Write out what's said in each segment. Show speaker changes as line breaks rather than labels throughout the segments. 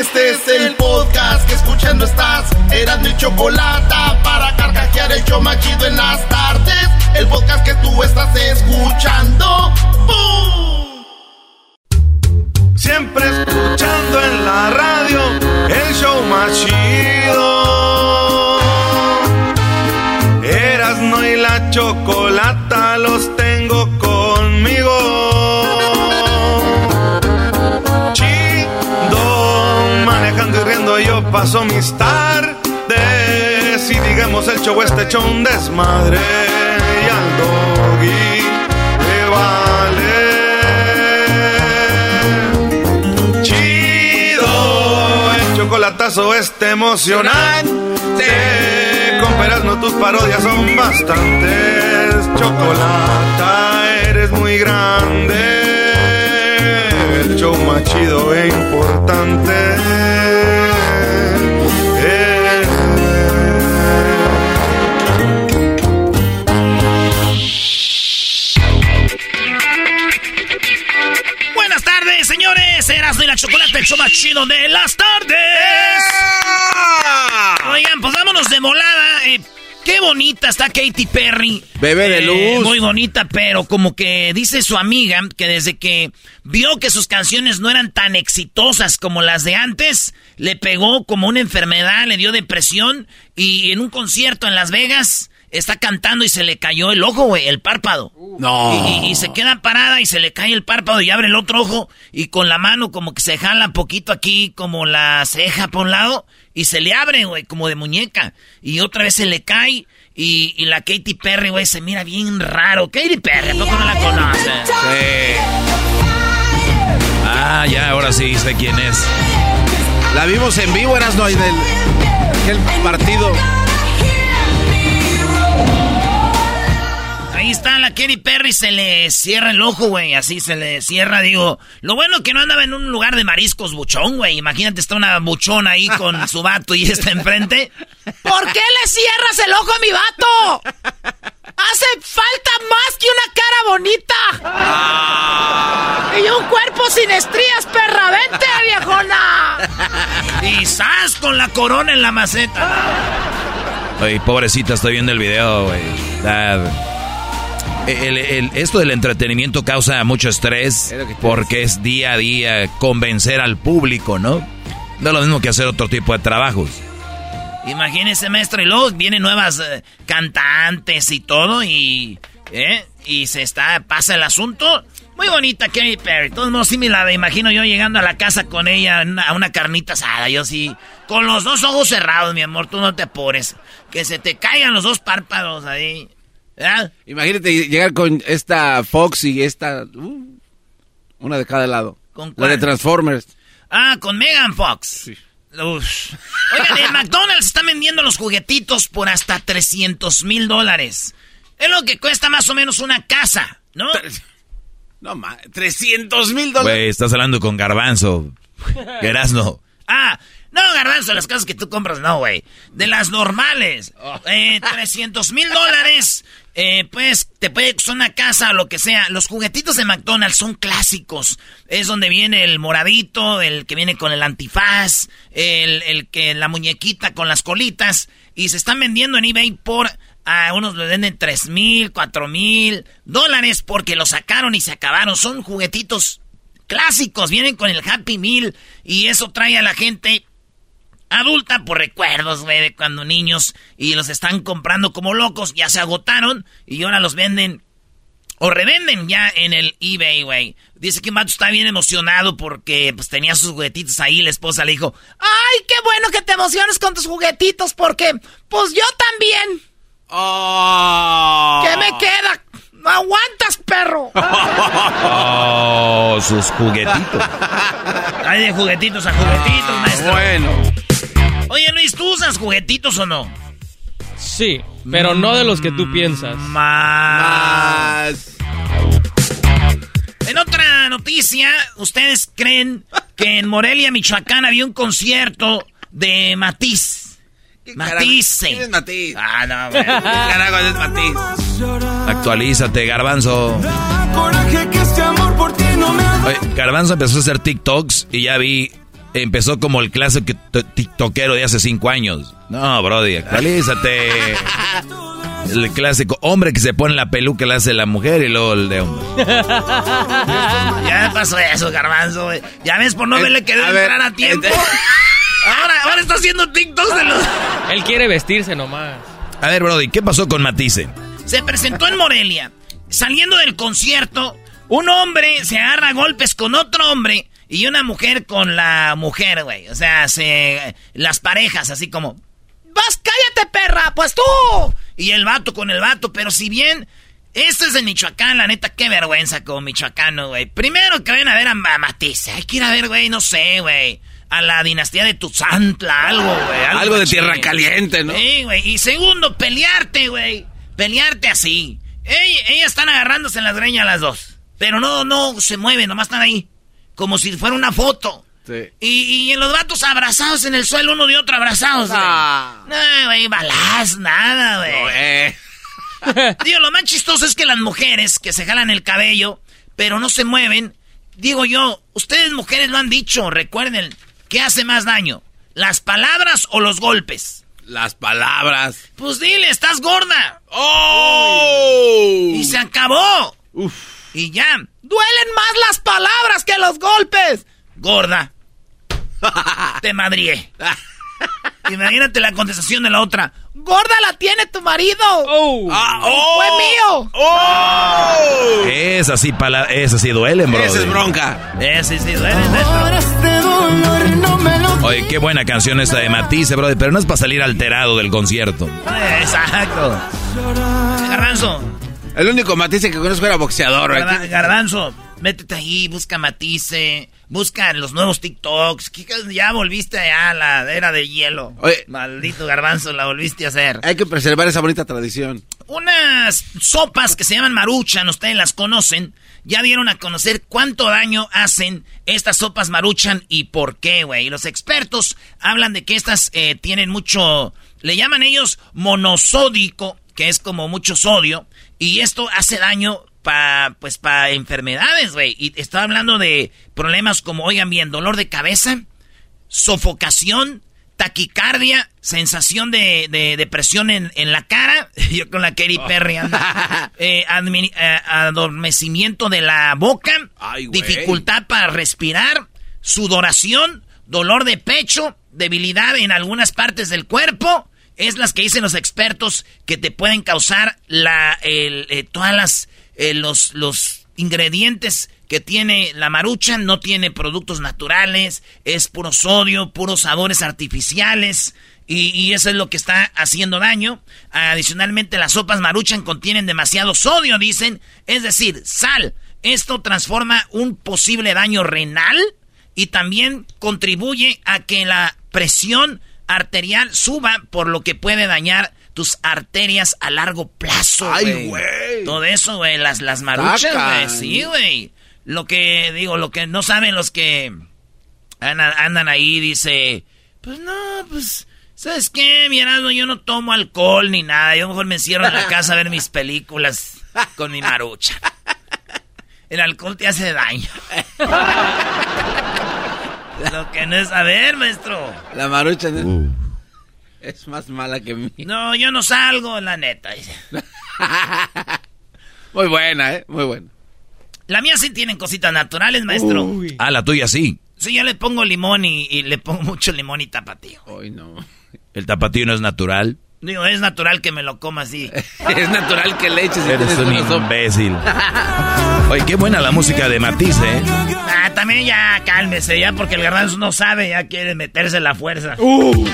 Este es el podcast que escuchando estás. Eran mi chocolate para carcajear el yo machido en las tardes. El podcast que tú estás escuchando. ¡Bum!
Siempre escuchando en la radio el show machido. Erasno y la chocolata los tengo paso mis tardes y digamos el show este show un desmadre y al doggy le vale chido el chocolatazo este emocionante con no tus parodias son bastantes chocolata eres muy grande el show más chido e importante.
Eras de la chocolate, el show más chido de las tardes. Oigan, pues vámonos de molada. Eh, Qué bonita está Katy Perry.
Bebé de
Eh,
luz.
muy bonita, pero como que dice su amiga que desde que vio que sus canciones no eran tan exitosas como las de antes, le pegó como una enfermedad, le dio depresión y en un concierto en Las Vegas está cantando y se le cayó el ojo, güey, el párpado.
No.
Y, y- y se queda parada y se le cae el párpado y abre el otro ojo y con la mano como que se jala poquito aquí como la ceja por un lado y se le abre, güey, como de muñeca. Y otra vez se le cae y, y la Katy Perry, güey, se mira bien raro. Katy Perry, ¿a poco no la conoces?
Ah, ya, ahora sí sé quién es.
La vimos en vivo, eras no del aquel partido.
Está la Katy Perry, se le cierra el ojo, güey, así se le cierra, digo. Lo bueno que no andaba en un lugar de mariscos buchón, güey. Imagínate, está una buchona ahí con su vato y está enfrente. ¿Por qué le cierras el ojo a mi vato? Hace falta más que una cara bonita. Y un cuerpo sin estrías, perra. Vente, viejona. Y sas con la corona en la maceta.
Oye, pobrecita, estoy viendo el video, güey. El- el- esto del entretenimiento causa mucho estrés
Es
porque es día a día convencer al público, ¿no? No es lo mismo que hacer otro tipo de trabajos.
Imagínese, maestro, y luego vienen nuevas eh, cantantes y todo, y. ¿eh? Y se está. pasa el asunto. Muy bonita Katy Perry. De Todos modos, sí me la imagino yo llegando a la casa con ella a una carnita asada. Yo sí. Con los dos ojos cerrados, mi amor, tú no te apures. Que se te caigan los dos párpados ahí. ¿Verdad?
Imagínate llegar con esta Fox y esta. uh, una de cada lado.
¿Con
La
cuál?
de Transformers.
Ah, con Megan Fox. Uf. Oigan, en McDonald's están vendiendo los juguetitos por hasta 300 mil dólares. Es lo que cuesta más o menos una casa, ¿no?
No, ma, 300 mil dólares.
Güey, estás hablando con Garbanzo. Erasno.
Ah, no, garbanzo, las casas que tú compras, no, güey. De las normales. Eh, 300 mil dólares. Eh, pues te puede costar una casa o lo que sea. Los juguetitos de McDonald's son clásicos. Es donde viene el moradito, el que viene con el antifaz, el, el que la muñequita con las colitas. Y se están vendiendo en eBay por. A unos le venden 3 mil, 4 mil dólares porque lo sacaron y se acabaron. Son juguetitos clásicos, vienen con el Happy Meal y eso trae a la gente adulta por recuerdos, güey, de cuando niños y los están comprando como locos, ya se agotaron y ahora los venden o revenden ya en el eBay, güey. Dice que Mato está bien emocionado porque pues tenía sus juguetitos ahí. La esposa le dijo, ay, qué bueno que te emociones con tus juguetitos porque pues yo también. Oh. ¿Qué me queda? No aguantas, perro.
Oh, sus juguetitos.
Hay de juguetitos a juguetitos, maestro.
Bueno.
Oye, Luis, ¿tú usas juguetitos o no?
Sí, pero no de los que tú piensas.
Más. En otra noticia, ¿ustedes creen que en Morelia, Michoacán, había un concierto de Matiz? Matiz.
¿Quién es Matiz?
Ah, no, güey. ¿Qué carajo es Matiz?
Actualízate, Garbanzo. Oye, Garbanzo empezó a hacer TikToks y ya vi empezó como el clásico tiktokero de hace cinco años. No, Brody, actualízate. El clásico hombre que se pone la peluca le hace la mujer y luego el de hombre.
ya pasó eso, garbanzo, güey. Ya ves, por no verle quedó entrar a tiempo. ahora, ahora está haciendo TikToks de los...
Él quiere vestirse nomás.
A ver, Brody, ¿qué pasó con Matisse?
Se presentó en Morelia. Saliendo del concierto, un hombre se agarra golpes con otro hombre y una mujer con la mujer, güey. O sea, se, las parejas, así como, vas, cállate, perra, pues tú. Y el vato con el vato, pero si bien, este es de Michoacán, la neta, qué vergüenza como michoacano, güey. Primero que vayan a ver a, Matisse, hay que ir a ver, güey, no sé, güey. A la dinastía de Tuzantla, algo, güey.
Algo, de tierra caliente, ¿no?
Sí, güey. Y segundo, pelearte, güey. Pelearte así. ellas están agarrándose en las greñas las dos. Pero no, no se mueven, nomás están ahí como si fuera una foto. Sí. Y, y los vatos abrazados en el suelo, uno de otro abrazados. Ah. No, güey, balas, nada, güey. No, eh. Digo, lo más chistoso es que las mujeres que se jalan el cabello, pero no se mueven, digo yo, ustedes mujeres lo han dicho, recuerden, ¿qué hace más daño? ¿Las palabras o los golpes?
Las palabras.
Pues dile, estás gorda. ¡Oh! Y se acabó. Uf. Y ya. Duelen más las palabras que los golpes. Gorda. Te madrié. Imagínate la contestación de la otra. Gorda la tiene tu marido. Oh. Ah, oh. Fue mío.
Oh. Es así, pala es así duelen, bro.
Esa es bronca.
Ese sí duele.
Oye, qué buena canción esta de Matisse, bro. Pero no es para salir alterado del concierto.
Exacto. Garranzo,
el único Matisse que conozco era boxeador.
Garbanzo, métete ahí, busca Matisse, busca los nuevos TikToks. Ya volviste a la era de hielo. Maldito Garbanzo, la volviste a hacer.
Hay que preservar esa bonita tradición.
Unas sopas que se llaman maruchan, ustedes las conocen. Ya dieron a conocer cuánto daño hacen estas sopas maruchan y por qué, güey. Los expertos hablan de que estas eh, tienen mucho, le llaman ellos monosódico, que es como mucho sodio y esto hace daño para pues para enfermedades, güey. Y estaba hablando de problemas como, oigan bien, dolor de cabeza, sofocación, taquicardia, sensación de, de depresión en, en, la cara. Yo con la Katy Perry eh, eh, adormecimiento de la boca. dificultad para respirar. Sudoración. Dolor de pecho. Debilidad en algunas partes del cuerpo es las que dicen los expertos que te pueden causar la, eh, todas las, eh, los, los ingredientes que tiene la marucha, no tiene productos naturales, es puro sodio, puros sabores artificiales. Y, y, eso es lo que está haciendo daño. Adicionalmente, las sopas maruchan contienen demasiado sodio, dicen, es decir, sal. Esto transforma un posible daño renal y también contribuye a que la presión arterial suba, por lo que puede dañar tus arterias a largo plazo. Ay, güey. Todo eso, güey, las, las maruchas, güey. Sí, güey. Lo que, digo, lo que no saben los que andan, andan ahí, dice, pues no, pues... ¿Sabes qué, mi Yo no tomo alcohol ni nada. Yo mejor me encierro en la casa a ver mis películas con mi marucha. El alcohol te hace daño. Lo que no es saber, maestro.
La marucha uh. es más mala que mí.
No, yo no salgo, la neta.
Muy buena, ¿eh? Muy buena.
La mía sí tienen cositas naturales, maestro.
Ah, la tuya sí.
Sí, yo le pongo limón y, le pongo mucho limón y tapatío.
Ay, no.
¿El tapatío no es natural?
Digo, es natural que me lo coma así.
es natural que le eches.
Eres un imbécil. Oye, qué buena la música de Matisse, ¿eh?
Ah, también ya cálmese, ya, porque el garbanzo no sabe, ya quiere meterse la fuerza. Uh.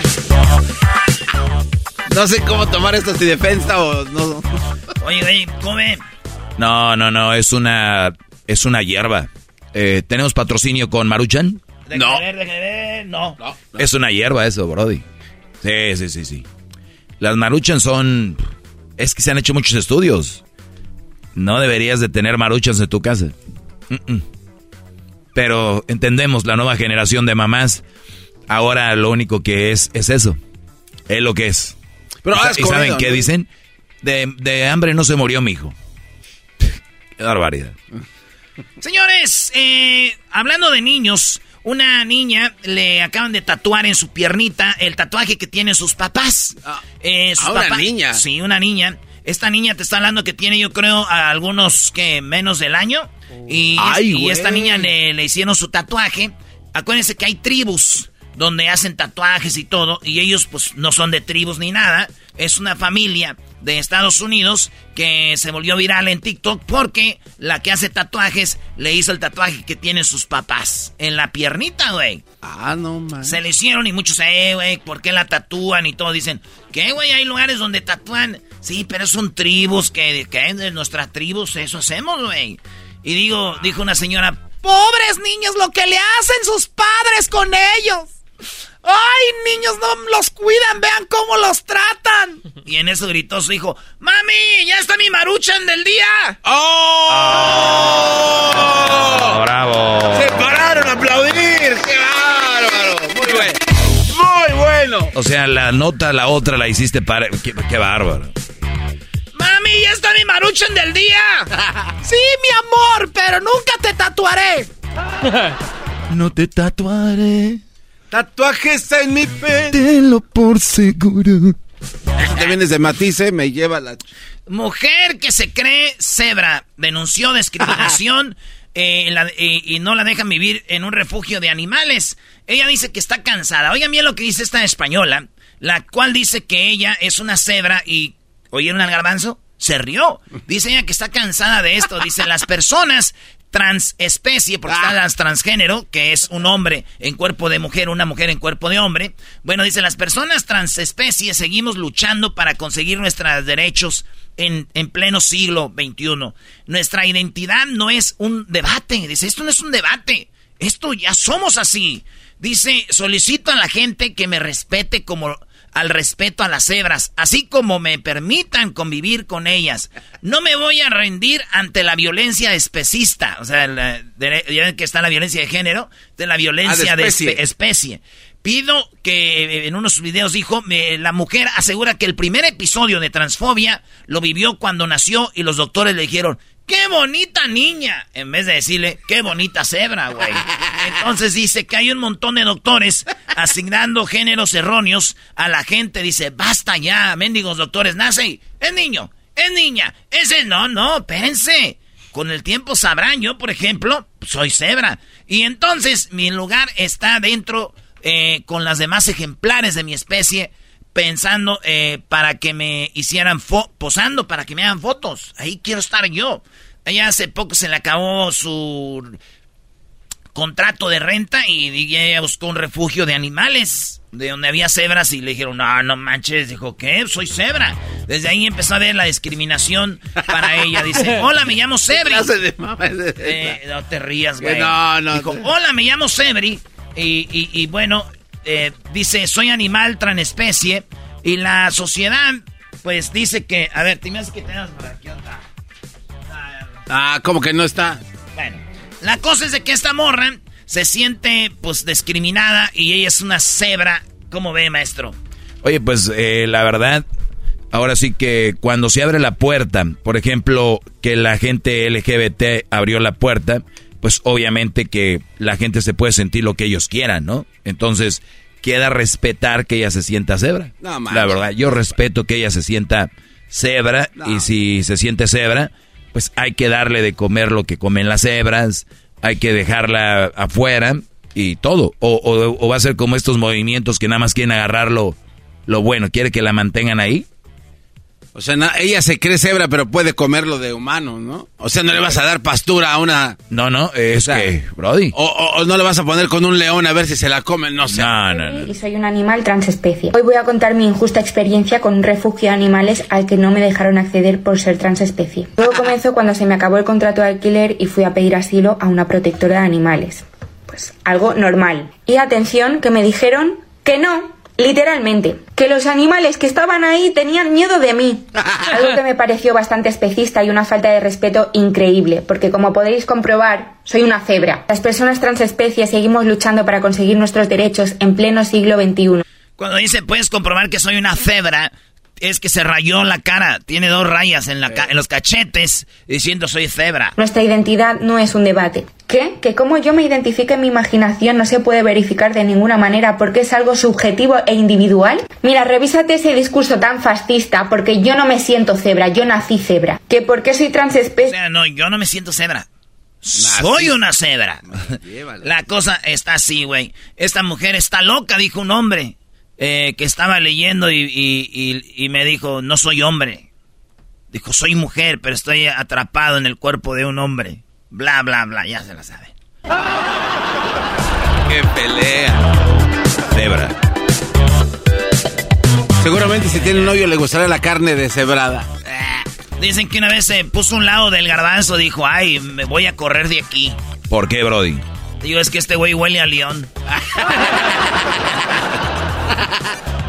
No sé cómo tomar esto si defensa o no.
Oye, oye, come.
No, no, no, es una, es una hierba. Eh, ¿Tenemos patrocinio con Maruchan?
No. no. no.
Es una hierba eso, Brody. Sí, sí, sí, sí. Las maruchans son... Es que se han hecho muchos estudios. No deberías de tener maruchans en tu casa. Pero entendemos, la nueva generación de mamás, ahora lo único que es es eso. Es lo que es. Pero ¿Y, saben qué dicen? De, hambre no se murió mi hijo. qué barbaridad.
Señores, eh, hablando de niños, una niña le acaban de tatuar en su piernita el tatuaje que tienen sus papás.
Ah, eh, una niña.
Sí, una niña. Esta niña te está hablando que tiene, yo creo, a algunos que menos del año. Y, y esta niña le, le hicieron su tatuaje. Acuérdense que hay tribus donde hacen tatuajes y todo, y ellos pues no son de tribus ni nada, es una familia de Estados Unidos que se volvió viral en TikTok porque la que hace tatuajes le hizo el tatuaje que tienen sus papás en la piernita, güey.
Ah, no, man.
Se le hicieron y muchos, eh, güey, ¿por qué la tatúan? Y todo dicen, ¿qué, güey? Hay lugares donde tatúan. Sí, pero son tribus que, que de nuestras tribus, eso hacemos, güey. Y digo, dijo una señora, pobres niños, lo que le hacen sus padres con ellos. ¡Ay, niños, no los cuidan! ¡Vean cómo los tratan! Y en eso gritó su hijo, ¡Mami, ya está mi maruchan del día!
¡Oh! ¡Bravo!
¡Se pararon a aplaudir! ¡Qué bárbaro! Muy bueno. ¡Muy bueno!
O sea, la nota, la otra la hiciste para... ¡Qué, qué bárbaro!
¡Mami, ya está mi maruchan del día! ¡Sí, mi amor, pero nunca te tatuaré!
no te tatuaré.
Tatuajes en mi pelo.
Tenlo por seguro.
Eso también es de Matisse, me lleva la...
Mujer que se cree cebra denunció discriminación eh, eh, y no la dejan vivir en un refugio de animales. Ella dice que está cansada. Oigan bien lo que dice esta española, la cual dice que ella es una cebra y... ¿Oyeron al garbanzo? Se rió. Dice ella que está cansada de esto. Dice, las personas transespecie, porque está ah. las transgénero, que es un hombre en cuerpo de mujer, una mujer en cuerpo de hombre. Bueno, dice, las personas transespecie seguimos luchando para conseguir nuestros derechos en, en pleno siglo XXI. Nuestra identidad no es un debate. Dice, esto no es un debate. Esto ya somos así. Dice, solicito a la gente que me respete como al respeto a las cebras, así como me permitan convivir con ellas. No me voy a rendir ante la violencia especista, o sea, ya que está la violencia de género, de la violencia ah, de, especie. Pido que en unos videos dijo, la mujer asegura que el primer episodio de transfobia lo vivió cuando nació y los doctores le dijeron, ¡Qué bonita niña! En vez de decirle, ¡qué bonita cebra, güey! Entonces dice que hay un montón de doctores asignando géneros erróneos a la gente. Dice, basta ya, mendigos doctores, nace, es niño, es niña, ese no, no, pense. Con el tiempo sabrán, yo, por ejemplo, soy cebra. Y entonces mi lugar está dentro eh, con las demás ejemplares de mi especie pensando eh, para que me hicieran posando, para que me hagan fotos. Ahí quiero estar yo. Ella hace poco se le acabó su contrato de renta y ella buscó un refugio de animales de donde había cebras y le dijeron, no, no manches, dijo, ¿qué? Soy cebra. Desde ahí empezó a ver la discriminación para ella. Dice, hola, me llamo Cebri. Eh, no te rías, güey. No, no. Dijo, hola, me llamo Cebri. Y, y bueno, eh, dice, soy animal transespecie. Y la sociedad, pues dice que. A ver, te me que tengas por aquí otra.
Ah, como que no está.
Bueno, la cosa es de que esta morra se siente, pues, discriminada y ella es una cebra. ¿Cómo ve, maestro?
Oye, pues, eh, la verdad, ahora sí que cuando se abre la puerta, por ejemplo, que la gente LGBT abrió la puerta, pues obviamente que la gente se puede sentir lo que ellos quieran, ¿no? Entonces, queda respetar que ella se sienta cebra. la verdad, yo respeto que ella se sienta cebra y si se siente cebra, pues hay que darle de comer lo que comen las cebras, hay que dejarla afuera y todo. O, o, va a ser como estos movimientos que nada más quieren agarrarlo lo bueno, quiere que la mantengan ahí.
O sea, ella se cree cebra, pero puede comerlo de humano, ¿no? O sea, no le vas a dar pastura a una...
No, no, es que, Brody.
O, no le vas a poner con un león a ver si se la comen, no sé.
No, no, no.
Y soy un animal transespecie. Hoy voy a contar mi injusta experiencia con un refugio de animales al que no me dejaron acceder por ser transespecie. Todo comenzó cuando se me acabó el contrato de alquiler y fui a pedir asilo a una protectora de animales. Pues algo normal. Y atención, que me dijeron que no, Literalmente, que los animales que estaban ahí tenían miedo de mí. Algo que me pareció bastante especista y una falta de respeto increíble, porque como podéis comprobar, soy una cebra. Las personas transespecies seguimos luchando para conseguir nuestros derechos en pleno siglo XXI.
Cuando dice puedes comprobar que soy una cebra, es que se rayó la cara, tiene dos rayas en, la en los cachetes diciendo soy cebra.
Nuestra identidad no es un debate. ¿Qué? Que como yo me identifique en mi imaginación no se puede verificar de ninguna manera porque es algo subjetivo e individual. Mira, revísate ese discurso tan fascista porque yo no me siento cebra, yo nací cebra. ¿Que por qué soy transespecie?
O sea, no, yo no me siento cebra. Soy una cebra. La cosa está así, güey. Esta mujer está loca, dijo un hombre. Eh, que estaba leyendo y, me dijo, no soy hombre. Dijo, soy mujer, pero estoy atrapado en el cuerpo de un hombre. Bla, bla, bla, ya se la sabe.
¡Qué pelea!
Cebra.
Seguramente si tiene un novio le gustará la carne deshebrada.
Eh, dicen que una vez se puso un lado del garbanzo, dijo, ay, me voy a correr de aquí.
¿Por qué, Brody?
Digo, es que este güey huele a león.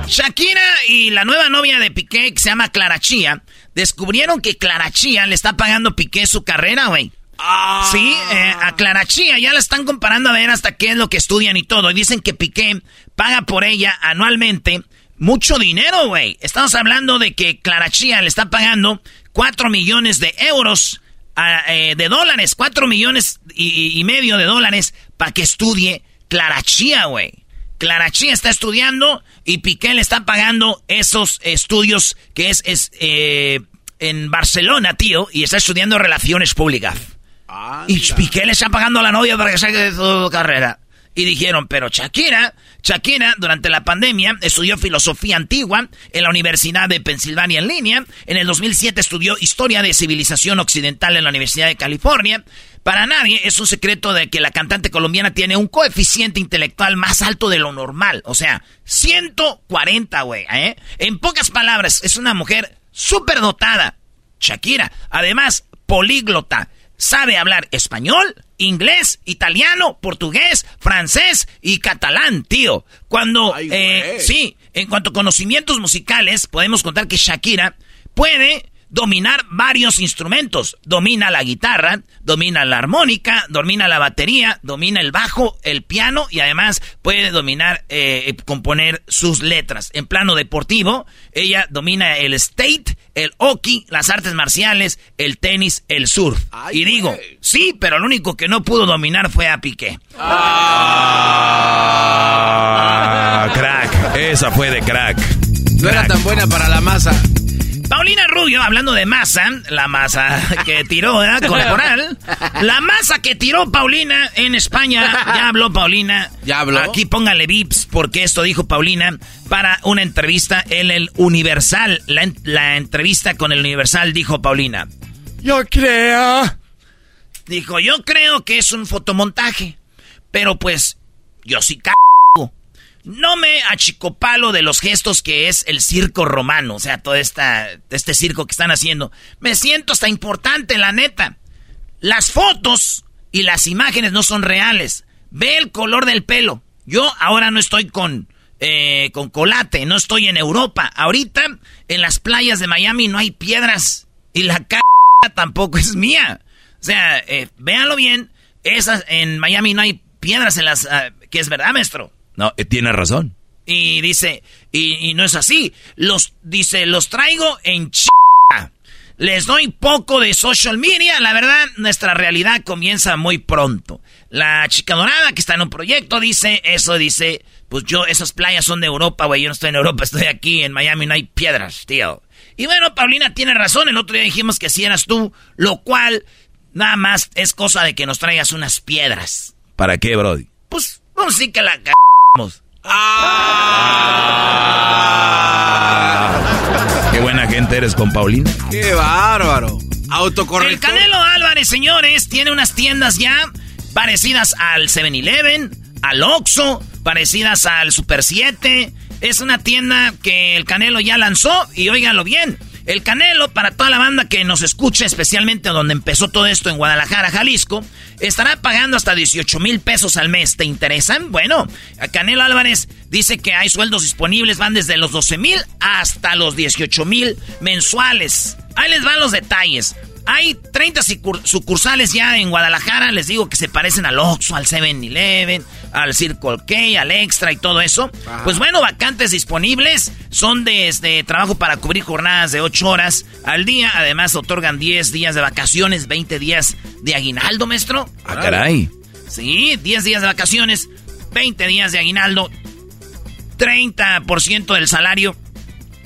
Shakira y la nueva novia de Piqué, que se llama Clara Chía, descubrieron que Clara Chía le está pagando Piqué su carrera, güey. Ah. Sí, eh, a Clara Chía ya la están comparando a ver hasta qué es lo que estudian y todo. Y dicen que Piqué paga por ella anualmente mucho dinero, güey. Estamos hablando de que Clara Chía le está pagando 4 millones de euros, eh, de dólares, 4 millones y, y medio de dólares para que estudie Clara Chía, güey. Clara Chía está estudiando y Piqué le está pagando esos estudios que es, es eh, en Barcelona, tío, y está estudiando relaciones públicas. y Piqué le está pagando a la novia para que saque de su carrera. Y dijeron, pero Shakira, Shakira durante la pandemia estudió filosofía antigua en la Universidad de Pensilvania en línea. En el 2007 estudió historia de civilización occidental en la Universidad de California. Para nadie es un secreto de que la cantante colombiana tiene un coeficiente intelectual más alto de lo normal. O sea, 140, güey. ¿eh? En pocas palabras, es una mujer súper dotada. Shakira. Además, políglota. Sabe hablar español, inglés, italiano, portugués, francés y catalán, tío. Cuando, eh, sí, en cuanto a conocimientos musicales, podemos contar que Shakira puede dominar varios instrumentos. Domina la guitarra, domina la armónica, domina la batería, domina el bajo, el piano y además puede dominar, eh, componer sus letras. En plano deportivo, ella domina el state, el hockey, las artes marciales, el tenis, el surf. y digo, sí, pero lo único que no pudo dominar fue a Piqué.
Ah, crack. Esa fue de crack.
No era tan buena para la masa.
Paulina Rubio, hablando de masa, la masa que tiró, ¿verdad? Corporal. La masa que tiró Paulina en España. Ya habló Paulina.
Ya habló.
Aquí póngale vips, porque esto dijo Paulina para una entrevista en el Universal. La, la entrevista con el Universal dijo Paulina.
Yo creo.
Dijo, yo creo que es un fotomontaje. Pero pues, yo sí c no me achicopalo de los gestos que es el circo romano, o sea, todo esta, este circo que están haciendo. Me siento hasta importante, la neta. Las fotos y las imágenes no son reales. Ve el color del pelo. Yo ahora no estoy con, eh, con colate, no estoy en Europa. Ahorita en las playas de Miami no hay piedras y la cara tampoco es mía. O sea, eh, véanlo bien. Esas, en Miami no hay piedras en las... Ah, que es verdad, maestro.
No, eh, tiene razón.
Y dice, y, no es así. Los, dice, los traigo en ch... Les doy poco de social media. La verdad, nuestra realidad comienza muy pronto. La chica dorada que está en un proyecto dice eso, dice, pues yo, esas playas son de Europa, güey. Yo no estoy en Europa, estoy aquí en Miami, no hay piedras, tío. Y bueno, Paulina tiene razón. El otro día dijimos que si eras tú, lo cual nada más es cosa de que nos traigas unas piedras.
¿Para qué, Brody?
Pues Pues sí que la cagamos.
Ah. Qué buena gente eres con Paulina.
Qué bárbaro. Autocorrector.
El Canelo Álvarez, señores, tiene unas tiendas ya parecidas al 7-Eleven, al Oxxo, parecidas al Super 7. Es una tienda que el Canelo ya lanzó y óiganlo bien. El Canelo, para toda la banda que nos escuche, especialmente donde empezó todo esto en Guadalajara, Jalisco, estará pagando hasta 18 mil pesos al mes. ¿Te interesan? Bueno, Canelo Álvarez dice que hay sueldos disponibles, van desde los 12 mil hasta los 18 mil mensuales. Ahí les van los detalles. Hay 30 sucursales ya en Guadalajara, les digo que se parecen al Oxxo, al 7-Eleven, al Circle K, al Extra y todo eso. Pues bueno, vacantes disponibles son de este, trabajo para cubrir jornadas de 8 horas al día. Además, otorgan 10 días de vacaciones, 20 días de aguinaldo, maestro.
Ah, caray.
Sí, 10 días de vacaciones, 20 días de aguinaldo, 30% del salario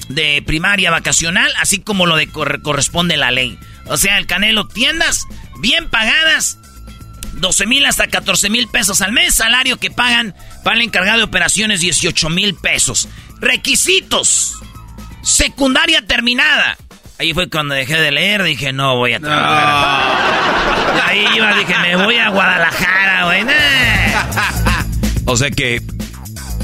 de primaria vacacional, así como lo de corresponde la ley. O sea, el Canelo, tiendas bien pagadas, 12 mil hasta 14 mil pesos al mes, salario que pagan para el encargado de operaciones 18 mil pesos. Requisitos, secundaria terminada. Ahí fue cuando dejé de leer, dije, no voy a trabajar. Ahí iba, dije, me voy a Guadalajara, güey.
O sea que,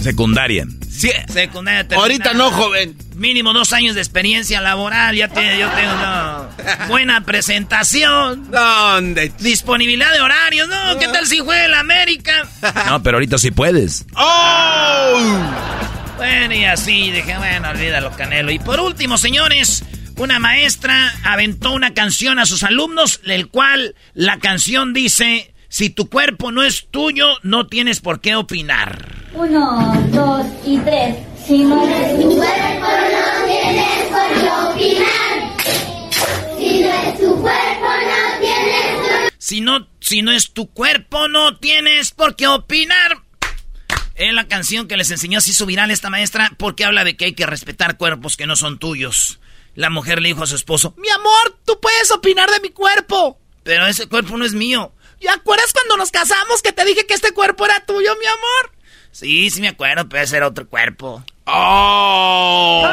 secundaria.
Sí. Secundaria.
Ahorita no, joven.
Mínimo dos años de experiencia laboral. Ya te, yo tengo una buena presentación.
¿Dónde?
Disponibilidad de horarios. No, ¿qué tal si juega el América?
No, pero ahorita sí puedes.
¡Oh! Bueno, y así dije, bueno, olvídalo, Canelo. Y por último, señores, una maestra aventó una canción a sus alumnos, el cual la canción dice: Si tu cuerpo no es tuyo, no tienes por qué opinar.
Uno, dos y tres. Si no es tu cuerpo, no tienes por qué opinar. Si no es tu cuerpo, no tienes por...
Si no, si no es tu cuerpo, no tienes por qué opinar. Es la canción que les enseñó así su viral esta maestra porque habla de que hay que respetar cuerpos que no son tuyos. La mujer le dijo a su esposo, mi amor, tú puedes opinar de mi cuerpo. Pero ese cuerpo no es mío. ¿Y acuerdas cuando nos casamos que te dije que este cuerpo era tuyo, mi amor? Sí, sí me acuerdo, pero ese era otro cuerpo.
¡Oh!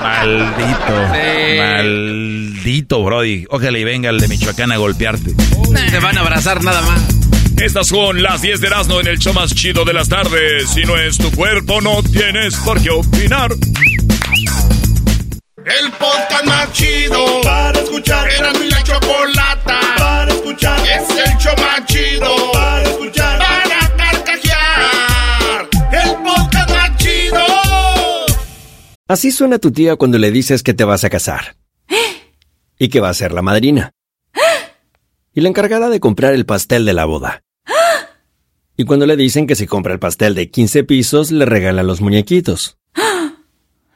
Maldito. Maldito, Brody. Ojalá y venga el de Michoacán a golpearte.
Te van a abrazar nada más.
Estas son las 10 de Erasmo en el show más chido de las tardes. Si no es tu cuerpo, no tienes por qué opinar.
El podcast más chido para escuchar. Era mi la chocolata para escuchar. Es el show más chido para escuchar. Para carcajear. El podcast más chido.
Así suena tu tía cuando le dices que te vas a casar. Y que va a ser la madrina. Y la encargada de comprar el pastel de la boda. Y cuando le dicen que si compra el pastel de 15 pisos, le regalan los muñequitos.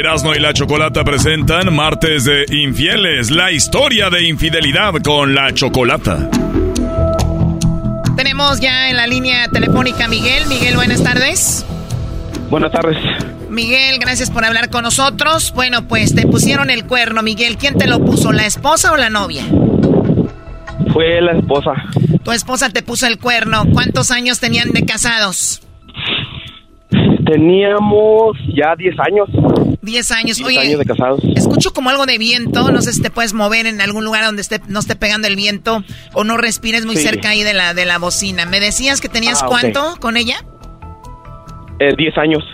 Erasmo y la Chocolata presentan Martes de Infieles, la historia de infidelidad con la Chocolata.
Tenemos ya en la línea telefónica a Miguel. Miguel, buenas tardes.
Buenas tardes.
Miguel, gracias por hablar con nosotros. Bueno, pues te pusieron el cuerno, Miguel. ¿Quién te lo puso, la esposa o la novia?
Fue la esposa.
Tu esposa te puso el cuerno. ¿Cuántos años tenían de casados?
Teníamos ya 10 años.
10 años.
10
Oye,
años de casados.
escucho como algo de viento. No sé si te puedes mover en algún lugar donde esté, no esté pegando el viento o no respires muy
Sí.
cerca ahí de la, de la bocina. ¿Me decías que tenías
Ah,
cuánto con ella?
Eh, 10 años.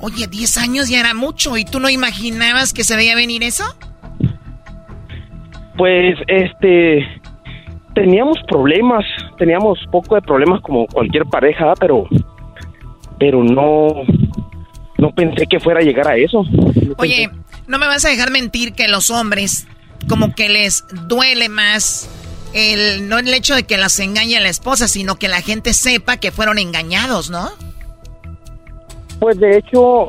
Oye, 10 años ya era mucho. ¿Y tú no imaginabas que se veía venir eso?
Pues, este, teníamos problemas, teníamos poco de problemas como cualquier pareja, pero, pero no, no pensé que fuera a llegar a eso.
Oye, no me vas a dejar mentir que los hombres como que les duele más el no el hecho de que las engañe la esposa, sino que la gente sepa que fueron engañados, ¿no?
Pues de hecho,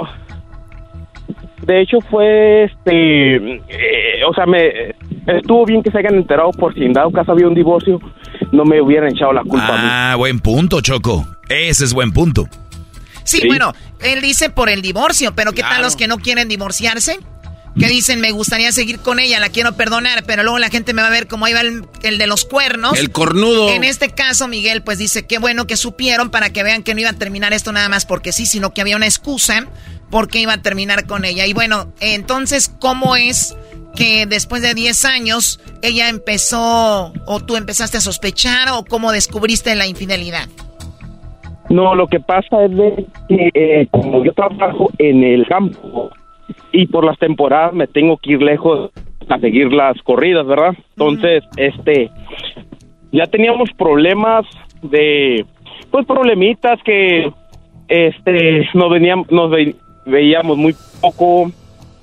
de hecho fue, este, eh, o sea, me estuvo bien que se hayan enterado por si en dado caso había un divorcio, no me hubieran echado la culpa a mí.
Ah, buen punto, Choco. Ese es buen punto.
Sí,
Sí.
bueno, él dice por el divorcio, pero ¿qué tal los que no quieren divorciarse? Que dicen, me gustaría seguir con ella, la quiero perdonar, pero luego la gente me va a ver como ahí va el, el de los cuernos.
El cornudo.
En este caso, Miguel, pues dice, qué bueno que supieron para que vean que no iba a terminar esto nada más porque sí, sino que había una excusa porque iba a terminar con ella. Y bueno, entonces, ¿cómo es que después de 10 años ella empezó o tú empezaste a sospechar o cómo descubriste la infidelidad?
No, lo que pasa es de que eh, como yo trabajo en el campo y por las temporadas me tengo que ir lejos a seguir las corridas, ¿verdad? Entonces, este, ya teníamos problemas de, pues problemitas que, este, nos veníamos, nos ve- veíamos muy poco,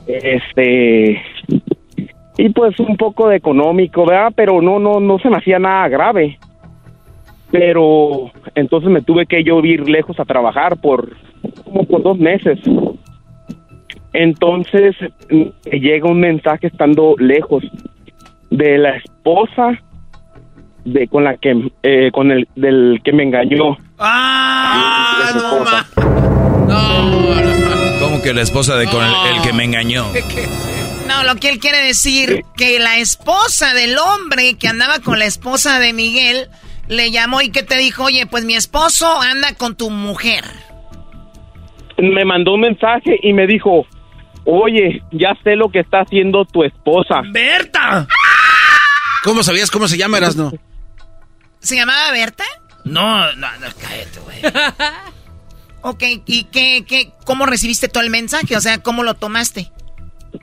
este, y pues un poco de económico, ¿verdad? Pero no, no, no se me hacía nada grave pero entonces me tuve que yo ir lejos a trabajar por como por dos meses. Entonces llega un mensaje estando lejos de la esposa de con la que eh, con el del que me engañó.
Ah,
esposa.
¿Cómo que la esposa de con el, el que me engañó?
No, lo que él quiere decir que la esposa del hombre que andaba con la esposa de Miguel le llamó y que te dijo, oye, pues mi esposo anda con tu mujer.
Me mandó un mensaje y me dijo, "Oye, ya sé lo que está haciendo tu esposa."
¡Berta!
¿Cómo sabías cómo se llama, Erasno?
¿Se llamaba Berta?
No, no, no, cállate, güey.
Ok, ¿y qué, qué, cómo recibiste todo el mensaje? O sea, ¿cómo lo tomaste?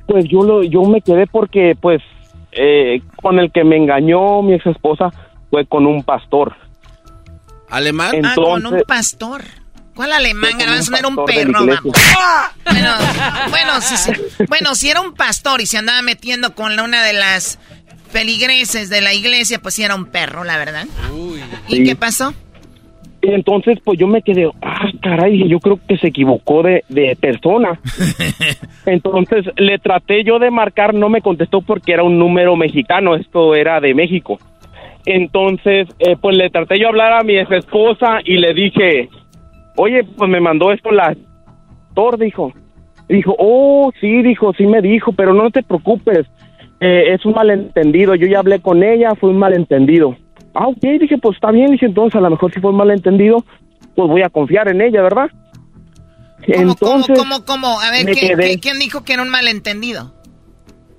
Pues yo lo yo me quedé porque pues eh, con el que me engañó mi ex esposa fue con un pastor.
¿Alemán?
ah, con un
Entonces-
pastor. ¿Cuál alemán? No era un perro, vamos. Bueno, bueno, sí. bueno, si era un pastor y se andaba metiendo con una de las feligreses de la iglesia, pues sí era un perro, la verdad. ¿Y
Sí.
qué pasó?
Y entonces, pues yo me quedé, ah, caray, yo creo que se equivocó de, de persona. entonces le traté yo de marcar, no me contestó porque era un número mexicano, esto era de México. Entonces, eh, pues le traté yo hablar a mi ex esposa y le dije, oye, pues me mandó esto la Thor, dijo. Dijo, oh, sí, dijo, sí me dijo, pero no te preocupes, eh, es un malentendido, yo ya hablé con ella, fue un malentendido. Ah, ok, dije, pues está bien, dije, entonces a lo mejor si fue un malentendido, pues voy a confiar en ella, ¿verdad? entonces,
¿Cómo, cómo? A ver,
me
¿qué-
quedé.
qué- ¿quién dijo que era un malentendido?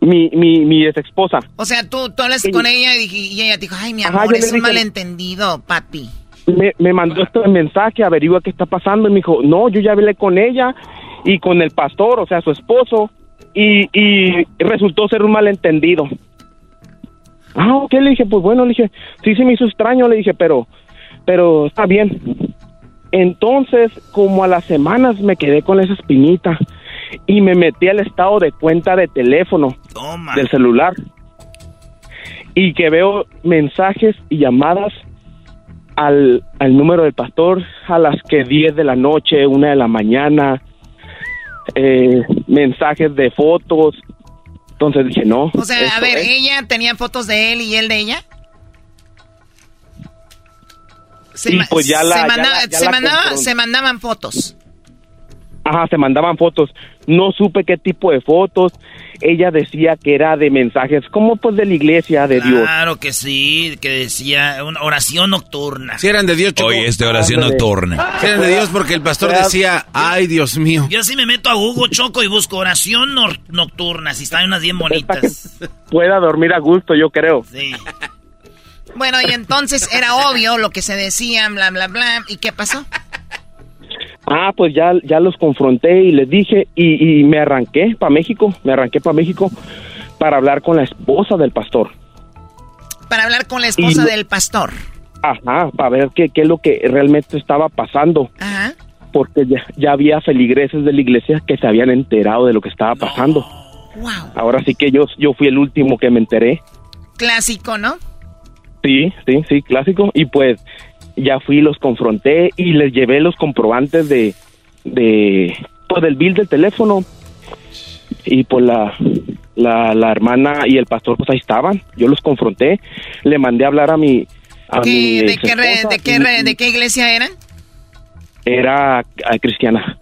Mi, mi, mi ex esposa,
O sea, tú, tú hablas
Sí.
con ella y, ella te dijo, ay, mi amor, es un malentendido, papi.
me, me mandó este mensaje, averigua qué está pasando, y me dijo, no, yo ya hablé con ella y con el pastor, o sea, su esposo, y, y resultó ser un malentendido. Ah, ok, le dije, pues bueno, le dije, sí se me hizo extraño, le dije, pero, pero está bien. Entonces, como a las semanas me quedé con esa espinita y me metí al estado de cuenta de teléfono del celular y que veo mensajes y llamadas al, al número del pastor a las que 10 de la noche, 1 de la mañana, eh, mensajes de fotos. Entonces dije, no.
O sea, a ver,
es-
ella tenía fotos de él y él de ella. Se,
pues ya la-
se
ya
mandaba-
la- ya
se
la
mandaba-
confron-
se mandaban fotos.
Ajá, se mandaban fotos. No supe qué tipo de fotos. Ella decía que era de mensajes, como pues de la iglesia de Dios.
Claro que sí, que decía una oración nocturna.
Si eran de Dios, Choco.
Oye, esta oración
Ándale.
nocturna.
Si eran de Dios porque el pastor decía, ay, Dios mío.
Yo sí me meto a Google Choco y busco oración nor- nocturna, si están unas bien bonitas.
Pueda dormir a gusto, yo creo.
Sí.
Bueno, y entonces era obvio lo que se decía, bla, bla, bla. ¿Y qué pasó?
Ah, pues ya, ya los confronté y les dije y, y me arranqué para México, me arranqué para México para hablar con la esposa del pastor.
Para hablar con la esposa
Y-
del pastor.
Ajá, para ver qué, qué es lo que realmente estaba pasando.
Ajá.
Porque ya, ya había feligreses de la iglesia que se habían enterado de lo que estaba pasando.
Wow.
Ahora sí que yo, yo fui el último que me enteré.
Clásico, ¿no?
Sí, sí, sí, clásico. Y pues ya fui, los confronté y les llevé los comprobantes de, de pues del bill del teléfono. Y pues la, la, la hermana y el pastor pues ahí estaban. Yo los confronté, le mandé a hablar a mi... A
¿Qué-
mi
de, qué re- de, qué
y-
re- ¿De qué iglesia eran?
Era ah, cristiana.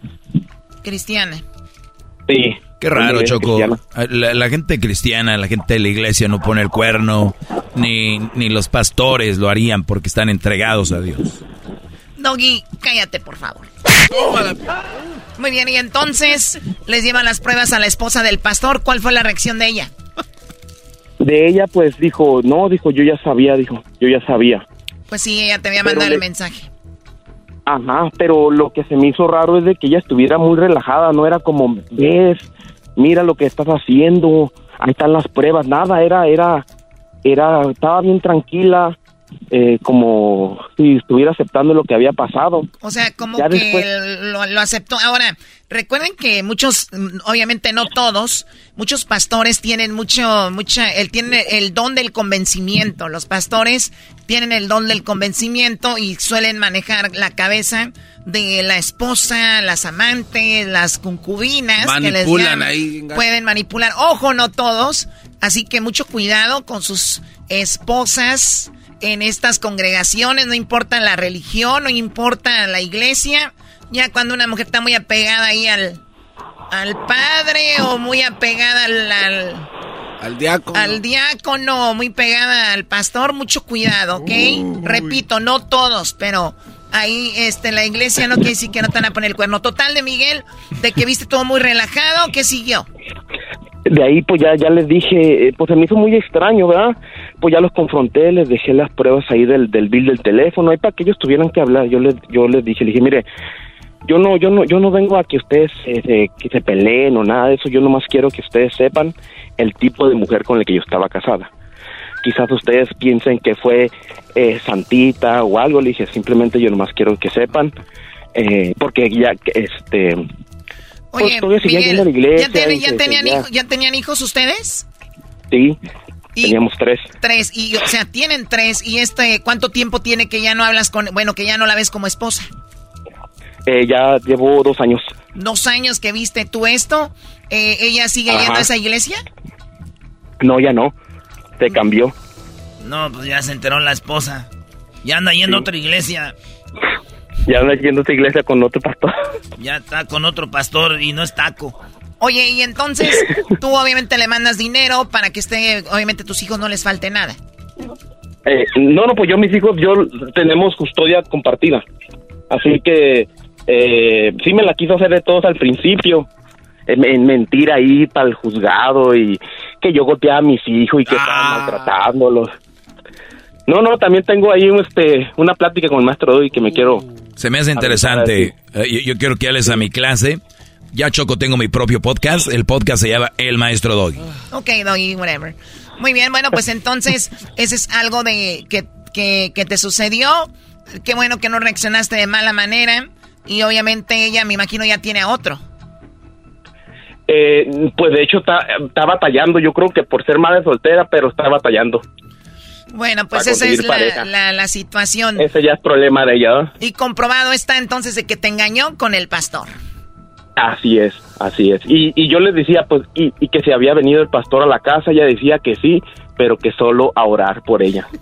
Cristiana.
Sí.
Qué raro, Choco.
cristiana.
La, la gente cristiana, la gente de la iglesia no pone el cuerno, ni, ni los pastores lo harían porque están entregados a Dios.
Doggy, cállate, por favor. Muy bien, y entonces les llevan las pruebas a la esposa del pastor. ¿Cuál fue la reacción de ella?
De ella pues dijo, no, dijo, yo ya sabía, dijo, yo ya sabía.
Pues sí, ella te había mandado
le-
el mensaje.
Ajá, pero lo que se me hizo raro es de que ella estuviera muy relajada, no era como, ves, mira lo que estás haciendo, ahí están las pruebas, nada, era, era, era, estaba bien tranquila, eh, como si estuviera aceptando lo que había pasado.
O sea, como
Ya
que
después-
lo, lo aceptó. Ahora, recuerden que muchos, obviamente no todos, muchos pastores tienen mucho, mucha, el, tienen el don del convencimiento. Los pastores tienen el don del convencimiento y suelen manejar la cabeza de la esposa, las amantes, las concubinas. que les
Manipulan
llaman.
ahí.
Pueden manipular. Ojo, no todos. Así que mucho cuidado con sus esposas en estas congregaciones. No importa la religión, no importa la iglesia. Ya cuando una mujer está muy apegada ahí al, al padre o muy apegada al, al,
Al diácono.
al diácono, muy pegada al pastor, mucho cuidado, ¿ok? Repito, no todos, pero ahí este, la iglesia no quiere decir que no te van a poner el cuerno. Total de Miguel, de que viste todo muy relajado, ¿qué siguió?
De ahí pues ya, ya les dije, eh, pues se me hizo muy extraño, ¿verdad? Pues ya los confronté, les dejé las pruebas ahí del, del bill del teléfono, ahí para que ellos tuvieran que hablar. Yo les, yo les dije, les dije, mire, yo no, yo no, yo no vengo a que ustedes se- que se peleen o nada de eso. Yo nomás quiero que ustedes sepan el tipo de mujer con la que yo estaba casada. Quizás ustedes piensen que fue eh, santita o algo. Le dije, simplemente yo nomás quiero que sepan, eh, porque ya, este, pues,
Oye,
todavía seguía yendo a la
Miguel,
iglesia
¿ya,
se
tenían hijo- ¿ya tenían hijos ustedes?
Sí,
Y-
teníamos tres.
Tres, y o sea, tienen tres, y este, ¿cuánto tiempo tiene que ya no hablas con, bueno, que ya no la ves como esposa?
Eh, ya llevo dos años.
Dos años que viste tú esto, eh, ¿ella sigue
Ajá.
yendo a esa iglesia?
No, ya no. Se cambió.
No, pues ya se enteró la esposa. Ya anda yendo a otra iglesia.
Ya anda yendo a esta iglesia con otro pastor.
Ya está con otro pastor y no es taco.
Oye, y entonces tú obviamente le mandas dinero para que esté, obviamente tus hijos no les falte nada.
Eh, no, no, pues yo mis hijos, yo tenemos custodia compartida. Así que eh, sí me la quiso hacer de todos al principio. En, en mentir ahí para el juzgado y que yo golpeaba a mis hijos y que estaba maltratándolos. No, no, también tengo ahí este, una plática con el maestro Doggy que me quiero...
Se me hace interesante. Eh, yo, yo quiero que hables a mi clase. Ya Choco, tengo mi propio podcast. El podcast se llama El Maestro Doggy.
Ok, doggy, whatever. Muy bien, bueno, pues entonces, ese es algo de que, que, que te sucedió. Qué bueno que no reaccionaste de mala manera. Y obviamente ella, me imagino, ya tiene a otro.
Eh, pues de hecho está, está batallando, yo creo que por ser madre soltera, pero está batallando.
Bueno, pues esa es la, la, la situación.
Ese ya es problema de ella.
Y comprobado está entonces de que te engañó con el pastor.
Así es, así es. Y, y yo les decía, pues, y, y que se había venido el pastor a la casa, ella decía que sí, pero que solo a orar por ella.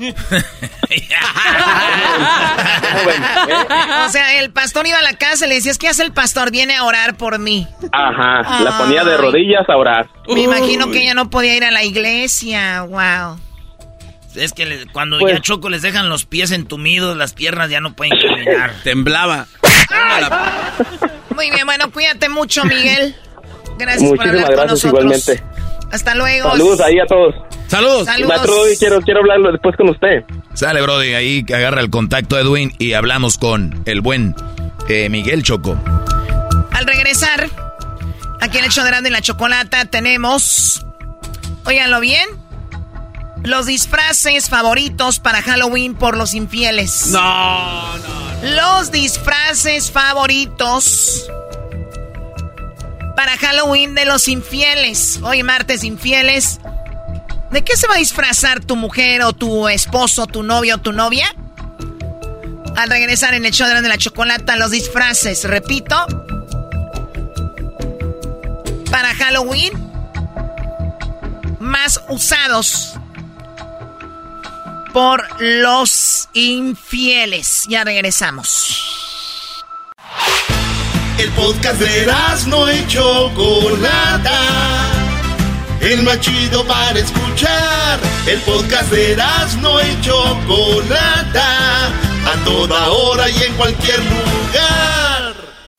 O sea, el pastor iba a la casa y le decía, ¿qué hace el pastor? Viene a orar por mí.
Ajá, la ponía de rodillas a orar.
Me imagino que ella no podía ir a la iglesia, wow.
Es que le- cuando
Pues-
ya Choco les dejan los pies entumidos, las piernas ya no pueden caminar.
Temblaba.
Muy bien, bueno, cuídate mucho, Miguel. Gracias por
Muchísimas
hablar con
gracias
nosotros.
igualmente.
Hasta luego.
Saludos ahí a todos.
Saludos.
Saludos.
Maestro Doggy, quiero, quiero hablarlo después con usted.
Sale, Brody, ahí que agarra el contacto Edwin y hablamos con el buen eh, Miguel Choco.
Al regresar, aquí en el show de la Chocolata tenemos, óiganlo bien, los disfraces favoritos para Halloween por los infieles.
No, no.
Los disfraces favoritos para Halloween de los infieles. Hoy martes infieles. ¿De qué se va a disfrazar tu mujer o tu esposo, tu novio o tu novia? Al regresar en el show de la Chocolata, los disfraces, repito, para Halloween más usados por los infieles. Ya regresamos.
El podcast de no y Chocolata. El más chido para escuchar. El podcast de no y Chocolata. A toda hora y en cualquier lugar.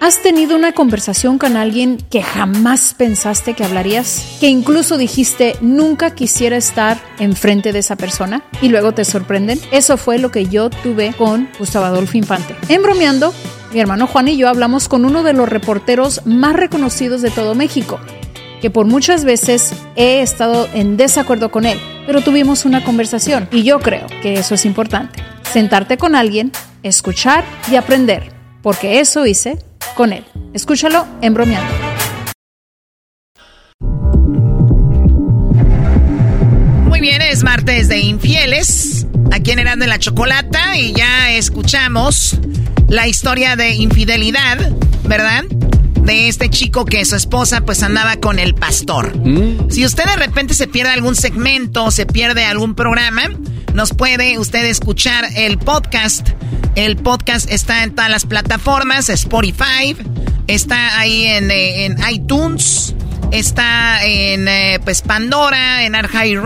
¿Has tenido una conversación con alguien que jamás pensaste que hablarías? Que incluso dijiste nunca quisiera estar enfrente de esa persona y luego te sorprenden. Eso fue lo que yo tuve con Gustavo Adolfo Infante. En bromeando, mi hermano Juan y yo hablamos con uno de los reporteros más reconocidos de todo México, que por muchas veces he estado en desacuerdo con él, pero tuvimos una conversación y yo creo que eso es importante. Sentarte con alguien, escuchar y aprender, porque eso hice con él. Escúchalo en bromeando.
Muy bien, es martes de infieles. Aquí en Herando en la Chocolata y ya escuchamos la historia de infidelidad, ¿verdad? De este chico que su esposa pues andaba con el pastor. Si usted de repente se pierde algún segmento, se pierde algún programa, nos puede usted escuchar el podcast. El podcast está en todas las plataformas, Spotify, está ahí en, eh, en iTunes, está en eh, pues Pandora, en iHeartRadio,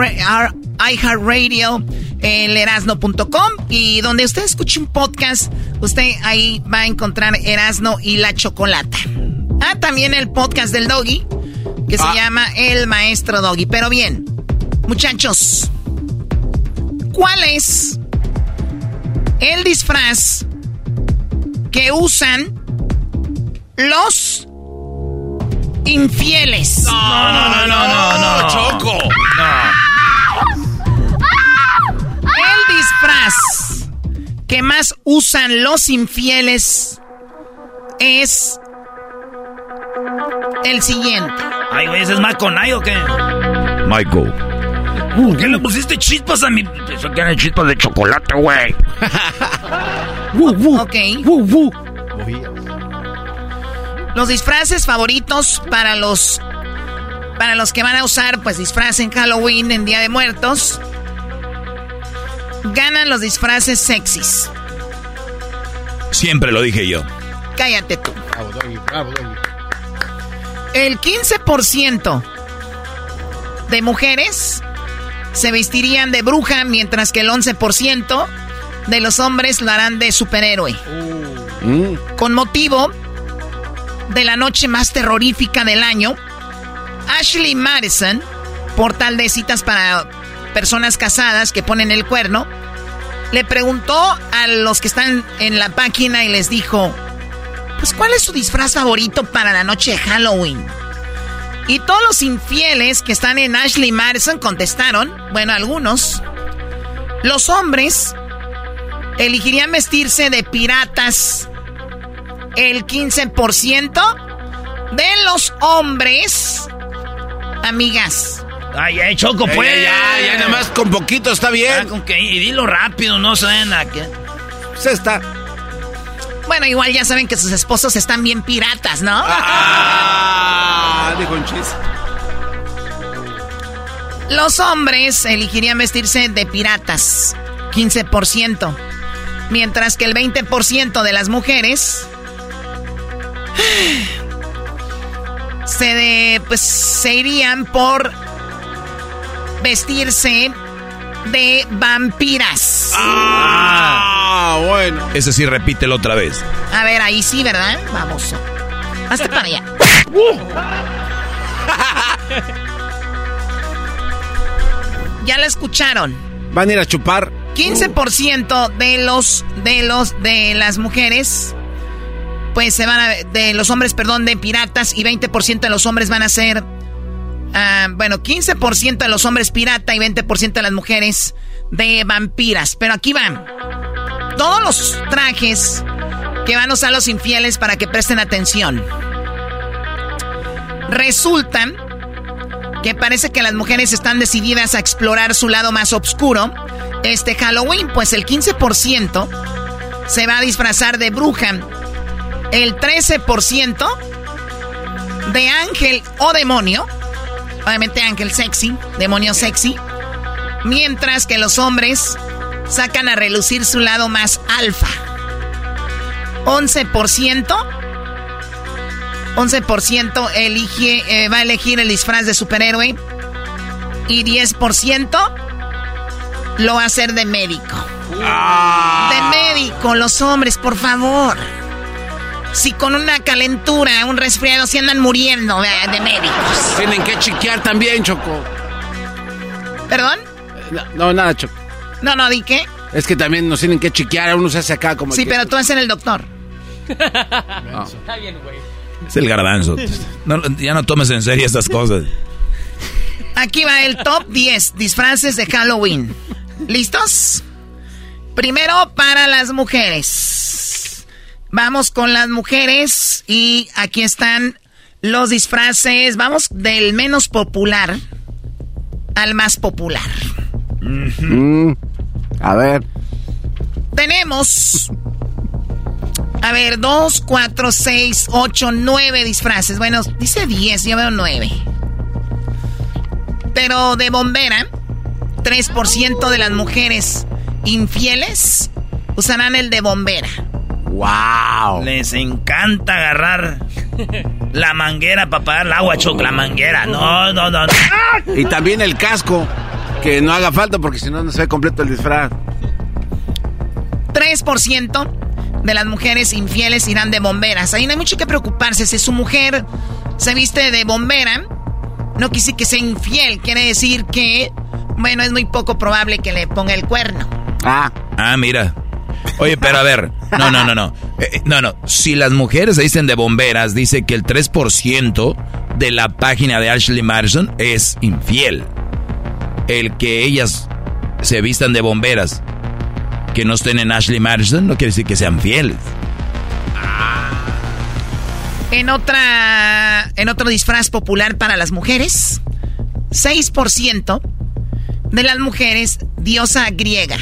iHeartRadio, en erasno.com y donde usted escuche un podcast, usted ahí va a encontrar Erasno y la Chocolata. Ah, también el podcast del Doggy, que se llama El Maestro Doggy. Pero bien, muchachos, ¿cuál es el disfraz que usan los infieles?
No, no, no, no, no, no.
Choco.
El disfraz que más usan los infieles es el siguiente.
Ay, güey, ¿ese es Maconay o qué?
Michael.
¿Por qué le pusiste chispas a mi...? Pensó que eran chispas de chocolate, güey.
Ok. Los disfraces favoritos para los para los que van a usar pues disfraz en Halloween en Día de Muertos ganan los disfraces sexys.
Siempre lo dije yo.
Cállate tú. El 15% de mujeres se vestirían de bruja, mientras que el 11% de los hombres lo harán de superhéroe. Con motivo de la noche más terrorífica del año, Ashley Madison, portal de citas para personas casadas que ponen el cuerno, le preguntó a los que están en la página y les dijo, pues ¿cuál es su disfraz favorito para la noche de Halloween? Y todos los infieles que están en Ashley Madison contestaron, bueno, algunos, los hombres elegirían vestirse de piratas. El 15% de los hombres, amigas.
Ay, ay, Choco, pues.
ya, ya, nada más con poquito está bien.
con que, y dilo rápido, no saben a qué.
Se está.
Bueno, igual ya saben que sus esposos están bien piratas, ¿no?
Ah, dijo un chiste.
Los hombres elegirían vestirse de piratas, 15%, mientras que el 20% de las mujeres se de, pues se irían por vestirse de vampiras.
Ah, bueno.
Ese sí, repítelo otra vez.
A ver, ahí sí, ¿verdad? Vamos. Hasta para allá. ya la escucharon.
Van a ir a chupar.
15% de los de los de las mujeres pues se van a de los hombres, perdón, de piratas y 20% de los hombres van a ser ah, bueno, 15% de los hombres pirata y 20% de las mujeres de vampiras. Pero aquí van. Todos los trajes que van a usar los infieles para que presten atención. Resulta que parece que las mujeres están decididas a explorar su lado más oscuro. Este Halloween, pues el 15% se va a disfrazar de bruja. El 13% de ángel o demonio. Obviamente ángel sexy, demonio sexy. Mientras que los hombres sacan a relucir su lado más alfa. 11%. 11% elige, eh, va a elegir el disfraz de superhéroe. Y 10% lo va a hacer de médico. De médico, los hombres, por favor. Si con una calentura, un resfriado, se andan muriendo de, de médicos.
Tienen que chequear también, Choco.
¿Perdón?
No, no, nada, Choco.
No, no, ¿di qué?
Es que también nos tienen que chequear, uno se hace acá como
Sí,
que-
pero tú eres el doctor.
No.
Está bien, güey.
Es el garbanzo. No, ya no tomes en serio estas cosas.
Aquí va el top 10 disfraces de Halloween. ¿Listos? Primero para las mujeres. Vamos con las mujeres y aquí están los disfraces. Vamos del menos popular al más popular.
Mm, a ver.
Tenemos. A ver, 2, 4, 6, 8, 9 disfraces. Bueno, dice 10, yo veo 9. Pero de bombera, 3% de las mujeres infieles usarán el de bombera.
¡Wow!
Les encanta agarrar la manguera para pagar el agua, Choco. La manguera. No, no, no. no.
Y también el casco, que no haga falta porque si no, no se ve completo el disfraz.
3% de las mujeres infieles irán de bomberas. Ahí no hay mucho que preocuparse. Si su mujer se viste de bombera, no quise que sea infiel. Quiere decir que, bueno, es muy poco probable que le ponga el cuerno.
Ah.
Ah, mira. Oye, pero a ver. No, no, no, no. Eh, eh, no, no. Si las mujeres se dicen de bomberas, dice que el 3% de la página de Ashley Madison es infiel. El que ellas se vistan de bomberas, que no estén en Ashley Madison, no quiere decir que sean fieles.
En otra, en otro disfraz popular para las mujeres, 6% de las mujeres diosa griega.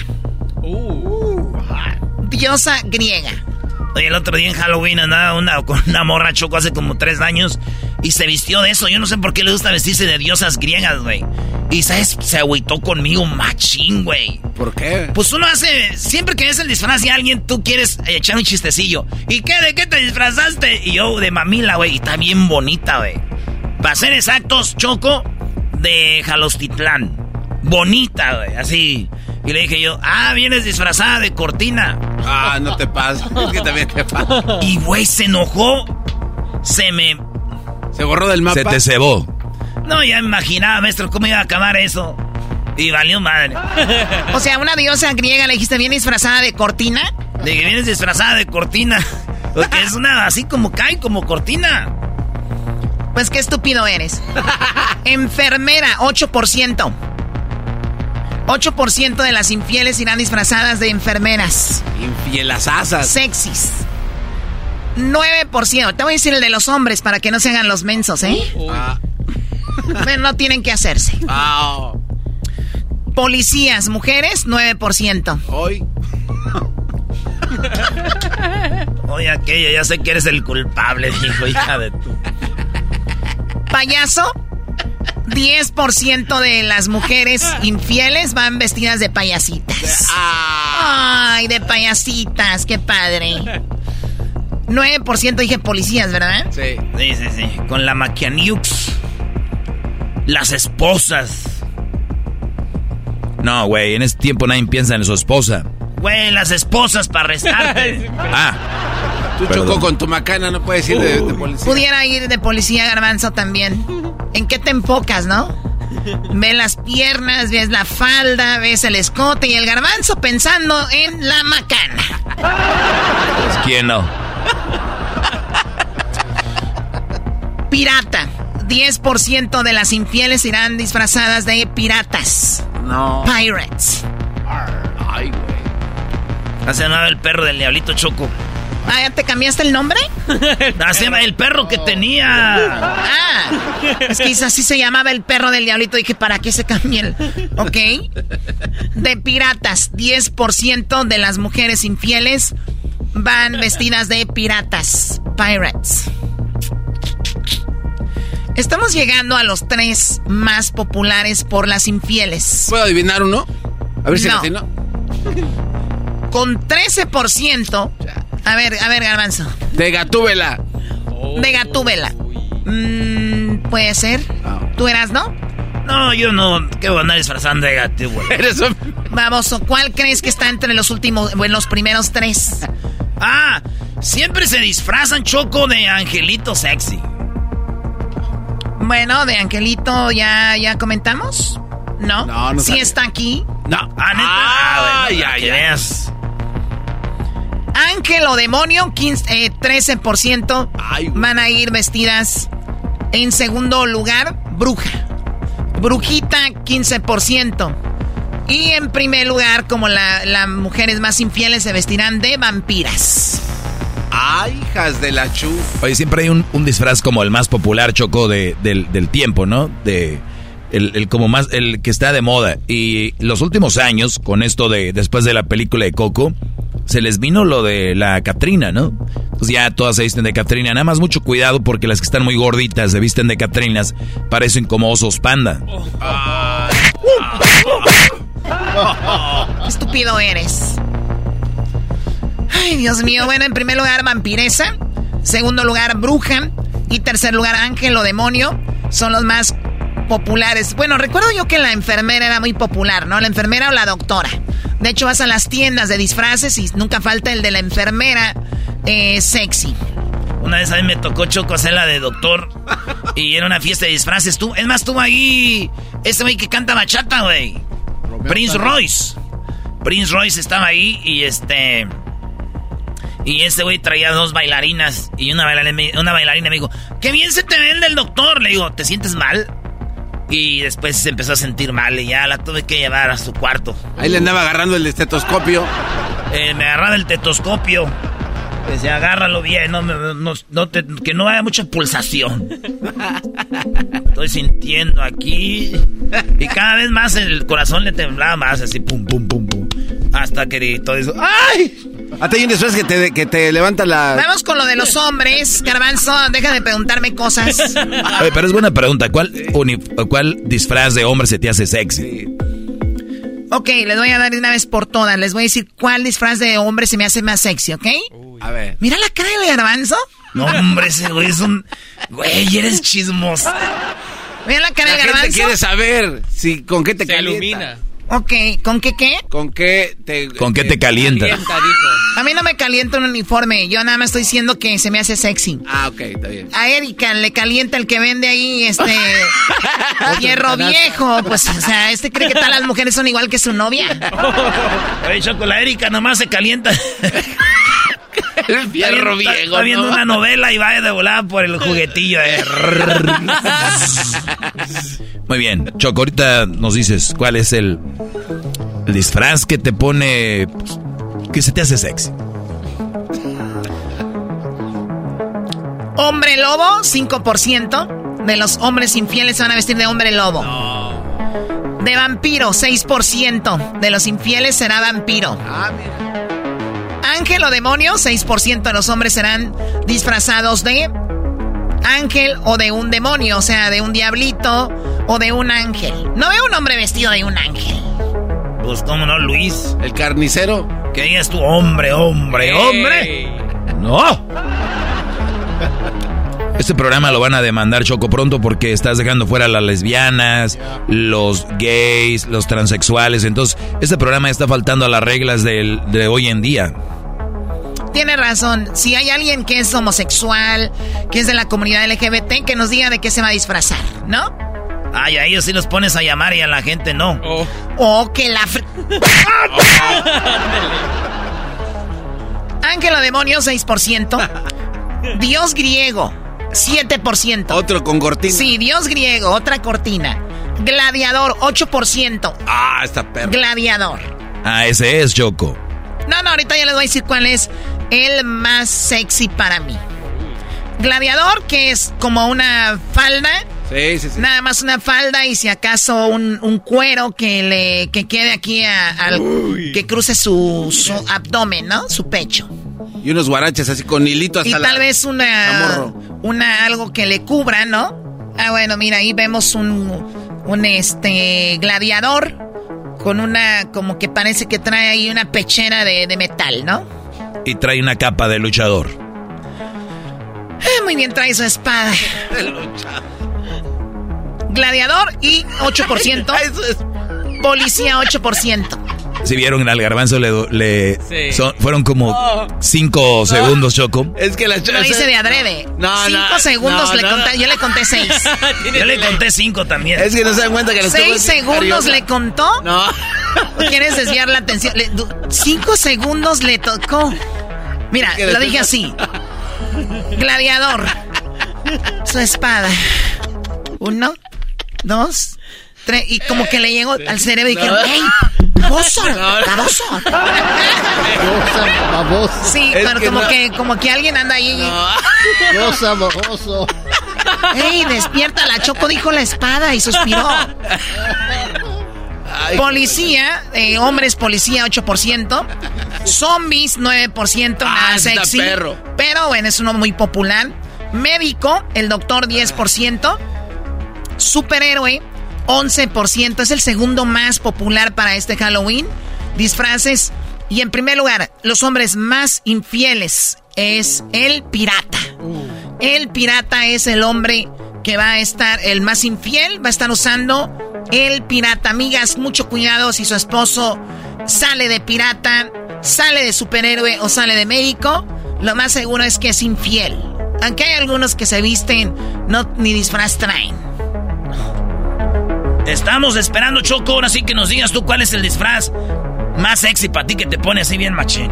Diosa griega.
Oye, el otro día en Halloween andaba una, con una morra choco hace como tres años y se vistió de eso. Yo no sé por qué le gusta vestirse de diosas griegas, güey. Y, ¿sabes? Se agüitó conmigo machín, güey.
¿Por qué?
Pues uno hace, siempre que ves el disfraz de alguien, tú quieres echar un chistecillo. ¿Y qué? ¿De qué te disfrazaste? Y yo, de mamila, güey. Y está bien bonita, güey. Para ser exactos, Choco, de Jalostitlán. Bonita, güey. Así. Y le dije yo, ah, vienes disfrazada de cortina.
Ah, no te pasa. Es que también te pasa.
Y, güey, se enojó. Se me...
Se borró del mapa.
Se te cebó.
No, ya me imaginaba, maestro, cómo iba a acabar eso. Y valió madre.
O sea, una diosa griega le dijiste bien disfrazada de cortina.
De que vienes disfrazada de cortina. Porque es una así como cae, como cortina.
Pues qué estúpido eres. Enfermera, 8%. 8% de las infieles irán disfrazadas de enfermeras.
Infielasasas.
Sexys. 9%. Te voy a decir el de los hombres para que no se hagan los mensos, ¿eh? Ah. Bueno, no tienen que hacerse. Ah. Policías, mujeres, 9%.
Hoy.
Oye, aquella, ya sé que eres el culpable, dijo, hija de tu.
Payaso, 10% de las mujeres infieles van vestidas de payasitas. Ah. Ay, de payasitas, qué padre. 9% dije policías, ¿verdad?
Sí. Sí, sí, sí. Con la maquianiux. Las esposas. No, güey, en ese tiempo nadie piensa en su esposa. Güey, las esposas para arrestarte. ah.
Tú chocó con tu macana, no puedes ir de, policía.
Pudiera ir de policía, garbanzo, también. ¿En qué te enfocas, no? Ves las piernas, ves la falda, ves el escote y el garbanzo pensando en la macana.
Pues, ¿Quién no?
Pirata. 10% de las infieles irán disfrazadas de piratas.
No.
Pirates.
Ay, güey. Hace nada el perro del diablito Choco.
Ah, ¿ya te cambiaste el nombre?
Llama el perro que tenía.
Ah, es que así se llamaba el perro del diablito. Dije, ¿para qué se cambia el...? Ok. De piratas, 10% de las mujeres infieles van vestidas de piratas. Pirates. Estamos llegando a los tres más populares por las infieles.
¿Puedo adivinar uno? A ver si no.
Con 13%. A ver, a ver, Garbanzo.
De Gatúbela.
De Gatúbela. Mm, Puede ser. ¿Tú eras, no?
No, yo no. ¿Qué voy a andar disfrazando de Gatúbela?
Vamos, ¿cuál crees que está entre los últimos, en los primeros tres?
Ah, siempre se disfrazan Choco de Angelito Sexy.
Bueno, de Angelito ya, ya comentamos. ¿No? No, no. ¿Sí está aquí?
No. Ah, neta. Ah,
ah ya, ya. Ángel o demonio, 15, 13% eh, van a ir vestidas. En segundo lugar, bruja. Brujita, 15%. Y en primer lugar, como las mujeres más infieles se vestirán de vampiras.
¡Ay, hijas de la chu!
Oye, siempre hay un, disfraz como el más popular, Choco, de, del, tiempo, ¿no? De el, como más, el que está de moda. Y los últimos años, con esto de después de la película de Coco, se les vino lo de la Catrina, ¿no? Pues ya todas se visten de Catrina. Nada más mucho cuidado porque las que están muy gorditas se visten de Catrinas, parecen como osos panda.
Estúpido eres. Ay, Dios mío. Bueno, en primer lugar, vampiresa. Segundo lugar, bruja. Y tercer lugar, ángel o demonio. Son los más populares. Bueno, recuerdo yo que la enfermera era muy popular, ¿no? La enfermera o la doctora. De hecho, vas a las tiendas de disfraces y nunca falta el de la enfermera eh, sexy.
Una vez a mí me tocó Choco hacer la de doctor y era una fiesta de disfraces. Tú, es más, tú ahí, este güey que canta bachata, güey. Prince Royce. Prince Royce estaba ahí y este... Y ese güey traía dos bailarinas y una bailarina, una bailarina me dijo, qué bien se te vende el doctor. Le digo, ¿te sientes mal? Y después se empezó a sentir mal y ya la tuve que llevar a su cuarto.
Ahí le andaba agarrando el estetoscopio.
Eh, me agarraba el tetoscopio. Decía, agárralo bien, no, no, que no haya mucha pulsación. Estoy sintiendo aquí. Y cada vez más el corazón le temblaba más, así, pum, pum, pum, pum. Hasta que todo eso. ¡Ay!
Hasta hay un disfraz que te, que te levanta la.
Vamos con lo de los hombres. Garbanzo, deja de preguntarme cosas.
Oye, pero es buena pregunta. ¿Cuál, ¿Cuál disfraz de hombre se te hace sexy?
Ok, les voy a dar una vez por todas. Les voy a decir cuál disfraz de hombre se me hace más sexy, ¿ok?
A ver.
Mira la cara de garbanzo.
No, hombre, ese güey es un. Güey, eres chismoso.
Mira la cara de garbanzo.
Gente quiere saber si con qué te se ilumina.
Ok, ¿con qué qué?
¿Con qué te,
¿Con qué te calienta?
A mí no me calienta un uniforme, yo nada más estoy diciendo que se me hace sexy.
Ah, ok, está bien.
A Erika le calienta el que vende ahí, este, hierro viejo, pues, o sea, este cree que todas las mujeres son igual que su novia.
Oye, Choco, la Erika nomás se calienta.
El fierro
está,
viejo.
Está viendo
¿no?
una novela y va de volada por el juguetillo. eh.
Muy bien, Choco, ahorita nos dices cuál es el, el disfraz que te pone. pues, que se te hace sexy.
Hombre lobo, 5% de los hombres infieles se van a vestir de hombre lobo. De vampiro, 6% de los infieles será vampiro. Ángel o demonio, 6% de los hombres serán disfrazados de ángel o de un demonio, o sea, de un diablito o de un ángel. No veo un hombre vestido de un ángel.
Pues cómo no, Luis.
El carnicero.
Que digas tu hombre, hombre, hombre. No.
Este programa lo van a demandar Choco pronto porque estás dejando fuera a las lesbianas, los gays, los transexuales. Entonces, este programa está faltando a las reglas del- de hoy en día.
Tiene razón. Si hay alguien que es homosexual, que es de la comunidad LGBT, que nos diga de qué se va a disfrazar, ¿no?
Ay, a ellos sí los pones a llamar y a la gente no.
O que la... fr- Ángel o demonio, 6%. Dios griego, 7%.
Otro con cortina.
Sí, Dios griego, otra cortina. Gladiador, 8%.
Ah, esta perra.
Gladiador.
Ah, ese es Choco.
No, no, ahorita ya les voy a decir cuál es el más sexy para mí. Gladiador, que es como una falda.
Sí, sí, sí.
Nada más una falda y si acaso un, un cuero que le que quede aquí a- al que cruce su, su abdomen, ¿no? Su pecho.
Y unos guaraches así con hilito hasta
Y
la...
tal vez una una algo que le cubra, ¿no? Ah, bueno, mira, ahí vemos un un este gladiador con una como que parece que trae ahí una pechera de, de metal, ¿no?
Y trae una capa de luchador.
Ah, muy bien, trae su espada. Gladiador y 8%. Policía 8%.
Si vieron al garbanzo le, le
Sí.
son- fueron como cinco segundos, Choco.
Es que la
Lo hice de adrede.
No,
Cinco
no,
segundos
no,
le
no,
conté,
no.
yo le conté seis.
Yo le conté cinco también.
Es que no se dan cuenta que les
¿Seis segundos le contó?
No.
¿O ¿Quieres desviar la atención? Le- cinco segundos le tocó. Mira, lo dije así. Gladiador. Su espada. Uno, dos, tres. Y como que le llegó al cerebro y dijeron,
No.
¡Ey! ¡Baboso! ¡Baboso!
baboso.
Sí,
Es
pero
que
como,
no.
que, como que alguien anda ahí.
Cosa baboso.
¡Ey, despierta! La Choco dijo la espada y suspiró. Policía, eh, hombres policía 8%, zombies 9%, nada
Ah,
sexy.
perro.
Pero bueno, es uno muy popular. Médico, el doctor 10%. Superhéroe 11%, es el segundo más popular para este Halloween. Disfraces. Y en primer lugar, los hombres más infieles es el pirata. El pirata es el hombre que va a estar, el más infiel, va a estar usando el pirata. Amigas, mucho cuidado si su esposo sale de pirata, sale de superhéroe o sale de médico. Lo más seguro es que es infiel. Aunque hay algunos que se visten, no ni disfraz traen.
Estamos esperando, Choco, ahora sí que nos digas tú cuál es el disfraz más sexy para ti que te pone así bien machín.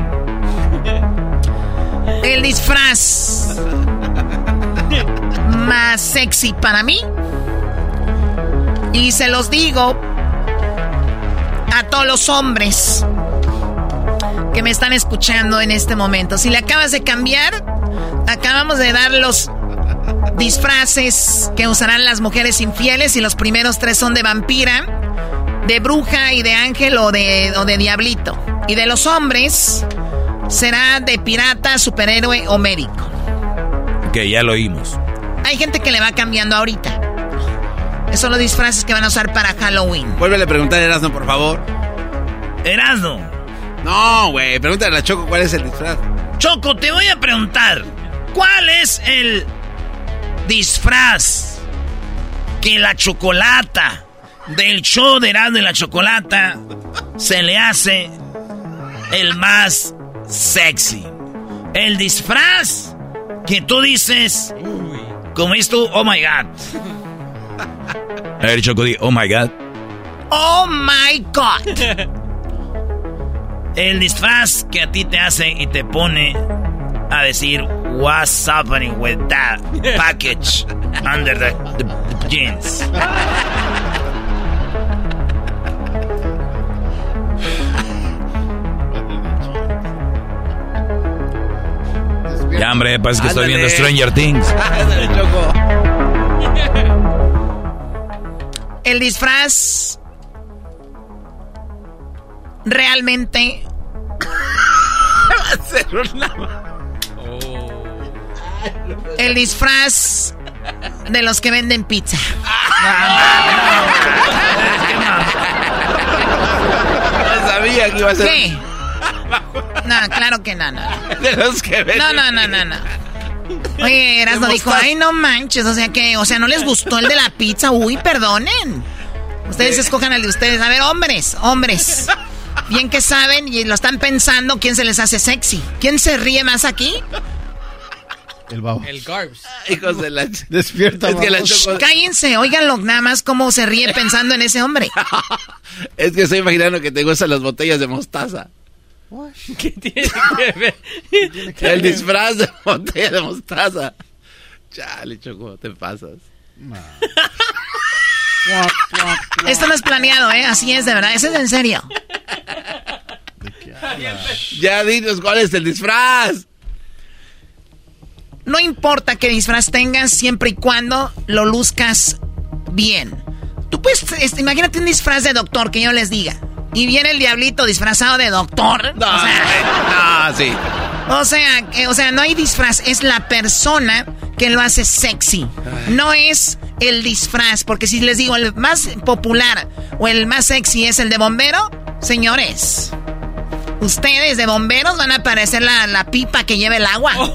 El disfraz más sexy para mí. Y se los digo a todos los hombres que me están escuchando en este momento. Si le acabas de cambiar, acabamos de dar los disfraces que usarán las mujeres infieles y los primeros tres son de vampira, de bruja y de ángel o de, o de diablito. Y de los hombres será de pirata, superhéroe o médico.
Que ya lo oímos.
Hay gente que le va cambiando ahorita. Esos son los disfraces que van a usar para Halloween.
Vuélvele a preguntar a Erasmo, por favor.
Erasmo.
No, güey, pregúntale a Choco cuál es el disfraz.
Choco, te voy a preguntar, ¿cuál es el disfraz que la chocolata del show de Erasmo y la chocolata se le hace el más sexy? El disfraz que tú dices, como dices tú, oh my god.
A ver, Choco, oh my God.
Oh my God.
El disfraz que a ti te hace y te pone a decir, what's happening with that package under the, the jeans.
Ya, hombre, parece que estoy viendo Stranger Things.
Ándale, Choco.
El disfraz realmente
Va a ser una...
el disfraz de los que venden pizza.
No sabía que iba a ser...
¿Qué? No, claro que no, no.
De los que venden
No, no, no, no, no. Oye, Erasmo dijo, ay, no manches, o sea que, o sea, ¿no les gustó el de la pizza? Uy, perdonen. Ustedes escojan el de ustedes. A ver, hombres, hombres. Bien que saben y lo están pensando quién se les hace sexy. ¿Quién se ríe más aquí?
El babo.
El carbs.
Hijos de la...
Despierta,
Es que la. Choco...
Cállense, óiganlo nada más cómo se ríe pensando en ese hombre.
Es que estoy imaginando que te gustan las botellas de mostaza.
¿Qué tiene que ver?
El disfraz de botella de mostaza. Chale, Choco, te pasas.
Esto no es planeado, ¿eh? Así es, de verdad. Eso es en serio.
Ya dinos cuál es el disfraz.
No importa qué disfraz tengas, siempre y cuando lo luzcas bien. Tú puedes, este, imagínate un disfraz de doctor que yo les diga. Y viene el diablito disfrazado de doctor.
No,
o sea,
no, sí.
o sea, que- o sea, no hay disfraz, es la persona que lo hace sexy. No es el disfraz, porque si les digo el más popular o el más sexy es el de bombero, señores. Ustedes de bomberos van a parecer la, la pipa que lleva el agua.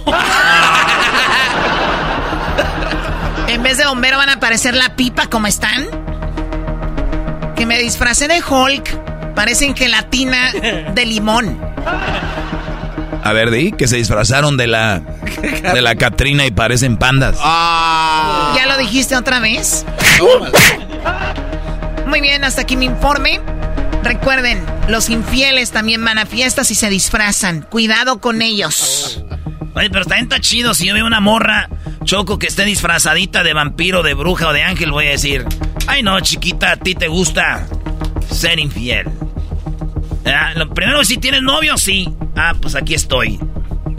En vez de bombero van a aparecer la pipa como están. Que me disfracé de Hulk. Parecen gelatina de limón.
A ver, di que se disfrazaron de la de la Catrina y parecen pandas.
Ah.
¿Ya lo dijiste otra vez? Muy bien, hasta aquí mi informe. Recuerden, los infieles también van a fiestas y se disfrazan. Cuidado con ellos.
Oye, pero también está chido. Si yo veo una morra, Choco, que esté disfrazadita de vampiro, de bruja o de ángel, voy a decir, ay no, chiquita, a ti te gusta ser infiel. Ah, lo primero, si tienes novio, sí. Ah, pues aquí estoy.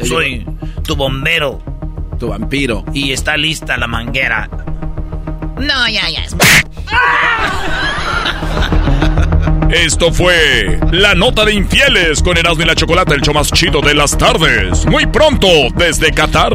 Soy tu bombero.
Tu vampiro.
Y está lista la manguera.
No, ya, ya.
Esto fue la nota de infieles con Erasmo y la Chocolata, el show más chido de las tardes. Muy pronto desde Qatar.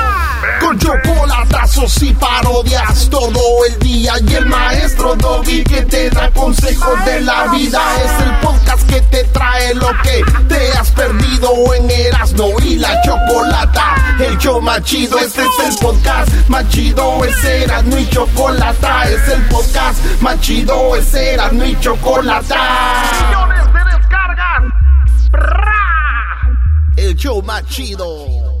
Con chocolatazos y parodias todo el día y el maestro Doggy que te da consejos de la vida es el podcast que te trae lo que te has perdido en Erasmo y la Chocolata. El show más chido, este es el podcast más chido, es Erasmo y Chocolata, es el podcast más chido, es Erasmo y Chocolata.
Millones de descargas.
El show más chido.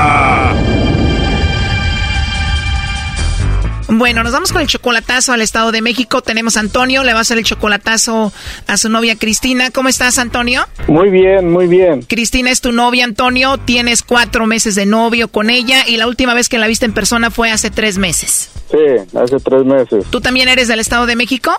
Bueno, nos vamos con el chocolatazo al Estado de México. Tenemos a Antonio, le va a hacer el chocolatazo a su novia Cristina. ¿Cómo estás, Antonio?
Muy bien, muy bien.
Cristina es tu novia, Antonio. Tienes cuatro meses de novio con ella y la última vez que la viste en persona fue hace tres meses.
Sí, hace tres meses.
¿Tú también eres del Estado de México?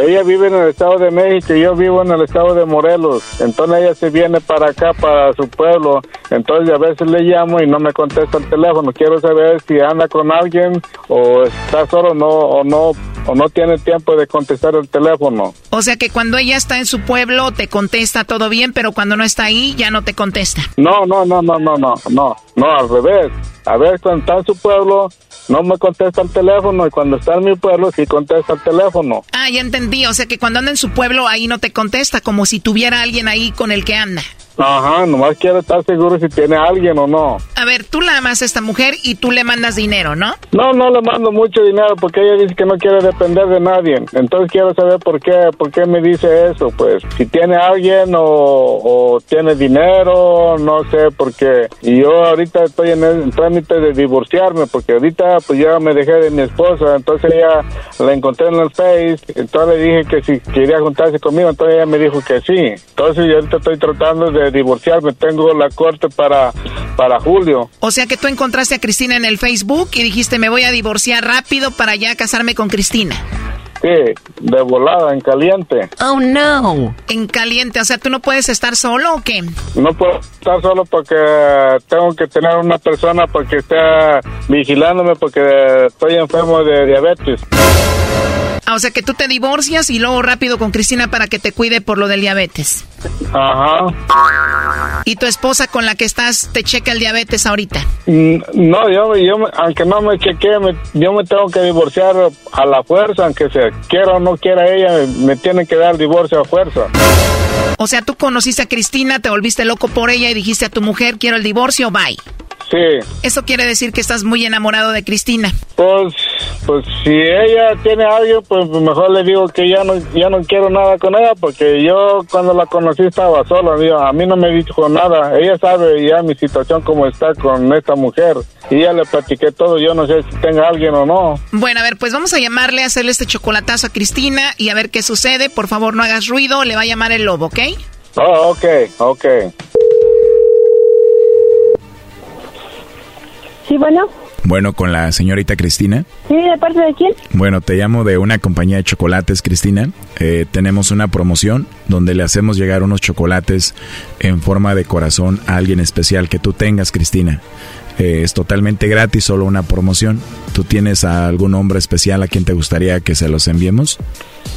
Ella vive en el Estado de México y yo vivo en el Estado de Morelos. Entonces ella se viene para acá, para su pueblo. Entonces a veces le llamo y no me contesta el teléfono. Quiero saber si anda con alguien o está solo no, o no o no tiene tiempo de contestar el teléfono.
O sea que cuando ella está en su pueblo te contesta todo bien, pero cuando no está ahí ya no te contesta.
No, no, no, no, no, no, no, no, al revés. A ver, cuando está en su pueblo no me contesta el teléfono y cuando está en mi pueblo sí contesta el teléfono.
Ah, ya entendí. O sea que cuando anda en su pueblo ahí no te contesta, como si tuviera alguien ahí con el que anda.
Ajá, nomás quiero estar seguro si tiene alguien o no.
A ver, tú la amas a esta mujer y tú le mandas dinero, ¿no?
No, no le mando mucho dinero porque ella dice que no quiere depender de nadie. Entonces quiero saber por qué, por qué me dice eso. Pues si tiene alguien o, o tiene dinero, no sé por qué. Y yo ahorita estoy en el trámite de divorciarme porque ahorita pues ya me dejé de mi esposa. Entonces ella la encontré en el Face. Entonces le dije que si quería juntarse conmigo, entonces ella me dijo que sí. Entonces yo ahorita estoy tratando de divorciarme. Tengo la corte para, para julio.
O sea que tú encontraste a Cristina en el Facebook y dijiste me voy a divorciar rápido para ya casarme con Cristina.
Sí, de volada, en caliente.
Oh no. En caliente, o sea, ¿tú no puedes estar solo o qué?
No puedo estar solo porque tengo que tener una persona porque esté vigilándome porque estoy enfermo de diabetes.
Ah, o sea que tú te divorcias y luego rápido con Cristina para que te cuide por lo del diabetes.
Ajá.
¿Y tu esposa con la que estás te checa el diabetes ahorita?
Mm, No, yo, yo aunque no me chequee, me- yo me tengo que divorciar a la fuerza, aunque se quiera o no quiera ella, me tienen que dar divorcio a fuerza.
O sea, tú conociste a Cristina, te volviste loco por ella y dijiste a tu mujer, quiero el divorcio, bye.
Sí,
Eso quiere decir que estás muy enamorado de Cristina.
pues, pues si ella tiene algo, pues mejor le digo que ya no, ya no quiero nada con ella, porque yo cuando la conocí estaba sola, digo, a mí no me dijo nada, ella sabe ya mi situación como está con esta mujer, y ya le platiqué todo, yo no sé si tenga alguien o no.
Bueno, a ver, pues vamos a llamarle, a hacerle este chocolatazo a Cristina y a ver qué sucede. Por favor, no hagas ruido, le va a llamar el lobo, ¿ok?
Oh, ok, ok.
Sí, bueno.
Bueno, con la señorita Cristina.
Sí, ¿de parte de quién?
Bueno, te llamo de una compañía de chocolates, Cristina. Eh, tenemos una promoción donde le hacemos llegar unos chocolates en forma de corazón a alguien especial que tú tengas, Cristina. Eh, es totalmente gratis, solo una promoción. ¿Tú tienes a algún hombre especial a quien te gustaría que se los enviemos?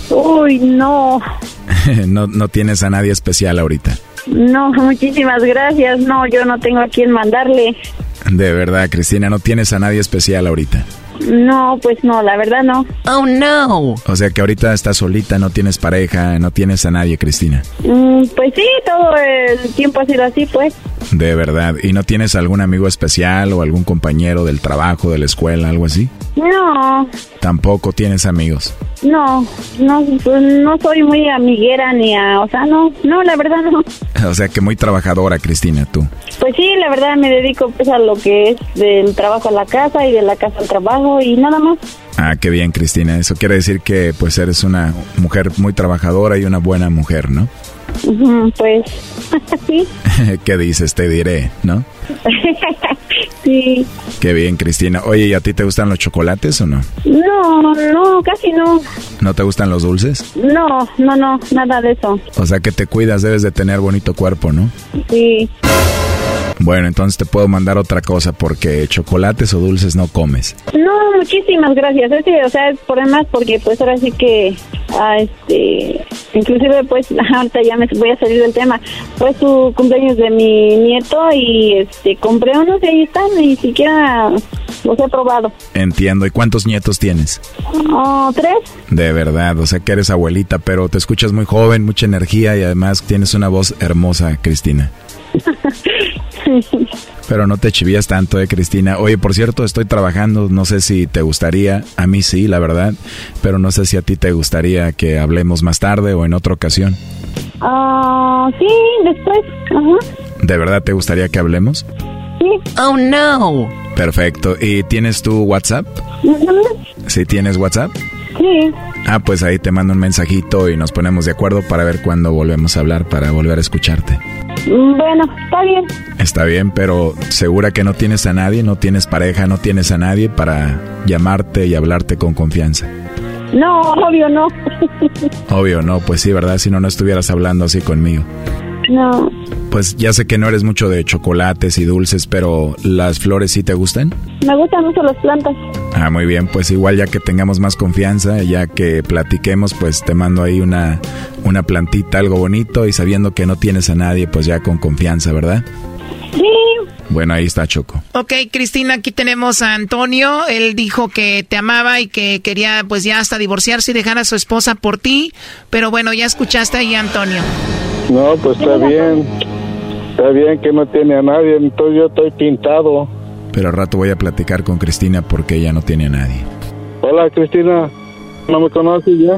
Uy, no.
no, no tienes a nadie especial ahorita.
No, muchísimas gracias. No, yo no tengo a quién mandarle.
De verdad, Cristina, no tienes a nadie especial ahorita.
No, pues no, la verdad no.
Oh, no.
O sea que ahorita estás solita, no tienes pareja, no tienes a nadie, Cristina.
Mm, pues sí, todo el tiempo ha sido así, pues.
De verdad. ¿Y no tienes algún amigo especial o algún compañero del trabajo, de la escuela, algo así?
No,
Tampoco tienes amigos.
no, no, pues no soy muy amiguera ni a, o sea, no, no, la verdad no.
O sea que muy trabajadora, Cristina, tú.
Pues sí, la verdad me dedico pues a lo que es del trabajo a la casa y de la casa al trabajo y nada más.
Ah, qué bien, Cristina. Eso quiere decir que pues eres una mujer muy trabajadora y una buena mujer, ¿no?
Pues sí,
¿Qué dices? Te diré, ¿no?
sí.
Qué bien, Cristina. Oye, ¿y a ti te gustan los chocolates o no?
No, no, casi no.
¿No te gustan los dulces?
No, no, no, nada de eso.
O sea que te cuidas, debes de tener bonito cuerpo, ¿no?
Sí.
Bueno, entonces te puedo mandar otra cosa porque chocolates o dulces no comes.
No, muchísimas gracias. Es que, o sea, es por demás porque pues ahora sí que, ah, este, inclusive pues ahorita ya me voy a salir del tema. Fue su cumpleaños de mi nieto y este compré unos y ahí están, ni siquiera los he probado.
Entiendo. ¿Y cuántos nietos tienes?
Oh, tres.
De verdad, o sea que eres abuelita, pero te escuchas muy joven, mucha energía y además tienes una voz hermosa, Cristina. Pero no te chivías tanto, eh, Cristina. Oye, por cierto, estoy trabajando, no sé si te gustaría, a mí sí, la verdad, pero no sé si a ti te gustaría que hablemos más tarde o en otra ocasión.
Ah, sí, después. Ajá.
¿De verdad te gustaría que hablemos?
Sí.
Oh, no.
Perfecto. ¿Y tienes tu WhatsApp?
Ujú.
¿Sí tienes WhatsApp?
Sí.
Ah, pues ahí te mando un mensajito y nos ponemos de acuerdo para ver cuándo volvemos a hablar, para volver a escucharte.
Bueno, está bien.
Está bien, pero segura que no tienes a nadie, no tienes pareja, no tienes a nadie para llamarte y hablarte con confianza.
No, obvio no.
Obvio, no, pues sí, ¿verdad? Si no, no estuvieras hablando así conmigo.
No.
Pues ya sé que no eres mucho de chocolates y dulces, pero ¿las flores sí te gustan?
Me gustan mucho las plantas.
Ah, muy bien, pues igual ya que tengamos más confianza, ya que platiquemos, pues te mando ahí una, una plantita, algo bonito, y sabiendo que no tienes a nadie, pues ya con confianza, ¿verdad?
Sí.
Bueno, ahí está Choco.
Ok, Cristina, aquí tenemos a Antonio. Él dijo que te amaba y que quería pues ya hasta divorciarse y dejar a su esposa por ti. Pero bueno, ya escuchaste ahí a Antonio.
No, pues está bien. Está bien que no tiene a nadie, entonces yo estoy pintado.
Pero al rato voy a platicar con Cristina porque ella no tiene a nadie.
Hola, Cristina. ¿No me conoces ya?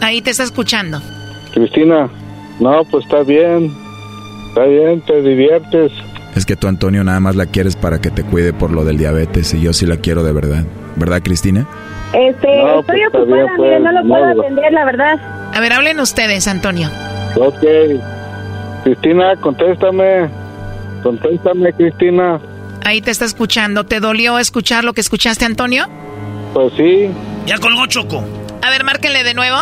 Ahí te está escuchando.
Cristina. No, pues está bien. Está bien, te diviertes.
Es que tú, Antonio, nada más la quieres para que te cuide por lo del diabetes y yo sí la quiero de verdad. ¿Verdad, Cristina?
Este,
No,
estoy
pues,
ocupada,
bien,
mire,
pues,
no lo puedo
no,
atender, la verdad.
A ver, hablen ustedes, Antonio.
Ok. Cristina, contéstame. Contéstame, Cristina.
Ahí te está escuchando. ¿Te dolió escuchar lo que escuchaste, Antonio?
Pues sí,
Ya colgó Choco.
A ver, márquenle de nuevo.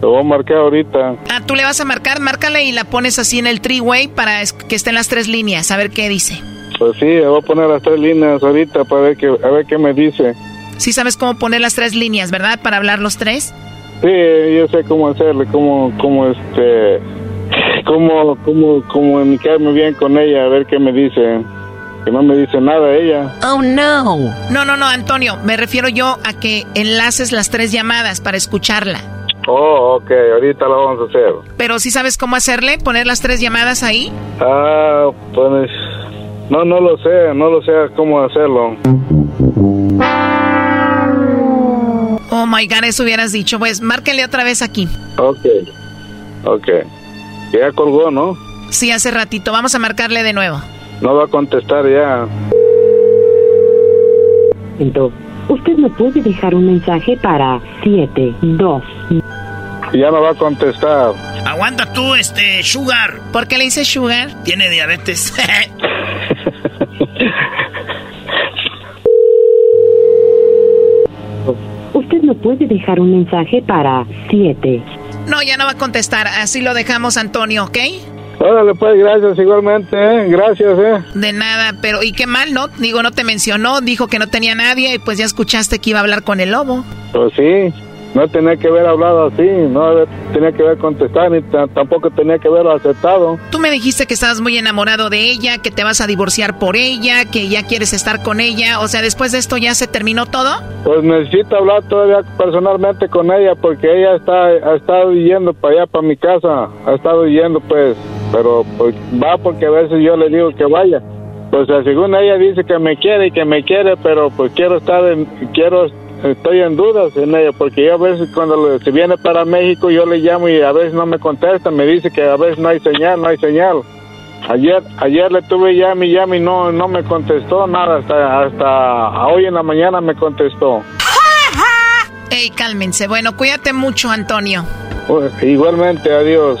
lo voy a marcar ahorita.
Ah, tú le vas a marcar, márcale y la pones así en el three-way para que estén las tres líneas, a ver qué dice.
Pues sí, le voy a poner las tres líneas ahorita para ver qué, a ver qué me dice.
Sí sabes cómo poner las tres líneas, ¿verdad? Para hablar los tres.
Sí, yo sé cómo hacerle, cómo, cómo este, cómo, cómo comunicarme bien con ella, a ver qué me dice. Que no me dice nada ella.
Oh, no. No, no, no, Antonio. Me refiero yo a que enlaces las tres llamadas para escucharla.
Oh, ok, ahorita lo vamos a hacer.
Pero sí sabes cómo hacerle, poner las tres llamadas ahí.
Ah, pues, no, no lo sé, no lo sé cómo hacerlo.
Oh my god, eso hubieras dicho. Pues márquenle otra vez aquí.
Ok, ok. Ya colgó, ¿no?
Sí, hace ratito. Vamos a marcarle de nuevo.
No va a contestar ya.
Usted me puede dejar un mensaje para 72.
Ya no va a contestar.
Aguanta tú, este, Sugar.
¿Por qué le dice Sugar?
Tiene diabetes.
Me puede dejar un mensaje para 7.
No, ya no va a contestar. Así lo dejamos, Antonio, ¿ok?
Órale, pues, gracias igualmente, ¿eh? Gracias, ¿eh?
De nada, pero ¿y qué mal, no? Digo, no te mencionó, dijo que no tenía nadie y pues ya escuchaste que iba a hablar con el lobo.
Pues sí, no tenía que haber hablado así, no tenía que haber contestado, ni tampoco tenía que haberlo aceptado.
Tú me dijiste que estabas muy enamorado de ella, que te vas a divorciar por ella, que ya quieres estar con ella. O sea, después de esto ya se terminó todo.
Pues necesito hablar todavía personalmente con ella porque ella está ha estado yendo para allá, para mi casa, ha estado yendo pues, pero pues, va porque a veces yo le digo que vaya. Pues según ella dice que me quiere y que me quiere, pero pues quiero estar en, quiero, estoy en dudas en ella porque yo a veces cuando se viene para México yo le llamo y a veces no me contesta, me dice que a veces no hay señal, no hay señal. Ayer, ayer le tuve llame y llame y no, no me contestó nada, hasta, hasta hoy en la mañana me contestó.
Ey, cálmense. Bueno, cuídate mucho, Antonio.
Pues, igualmente, adiós.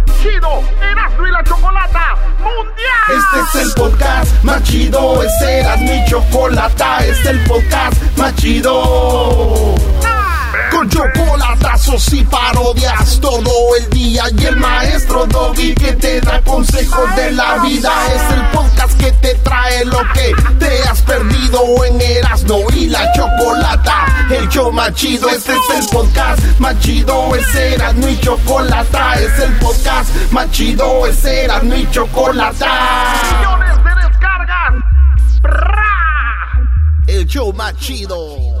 chido Erasmo y la Chocolata Mundial.
Este es el podcast más chido, este era mi chocolata, este es el podcast más chido. Con chocolatazos y parodias todo el día y el maestro Doggy que te da consejos de la vida. Es el podcast que te trae lo que te has perdido en Erasmo y la Chocolata. El show más chido, este es el podcast más chido, ese era mi chocolata. Es el podcast más chido, ese era mi chocolata.
Millones de descargas.
El show más chido.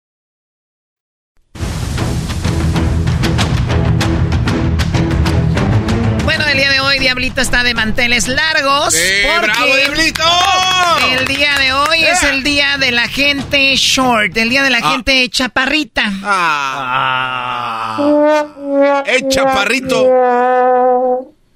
Diablito está de manteles largos.
Sí,
porque
bravo, Diablito.
El día de hoy es el día de la gente short, el día de la
Ah.
gente chaparrita.
Ah. ¡Eh, chaparrito!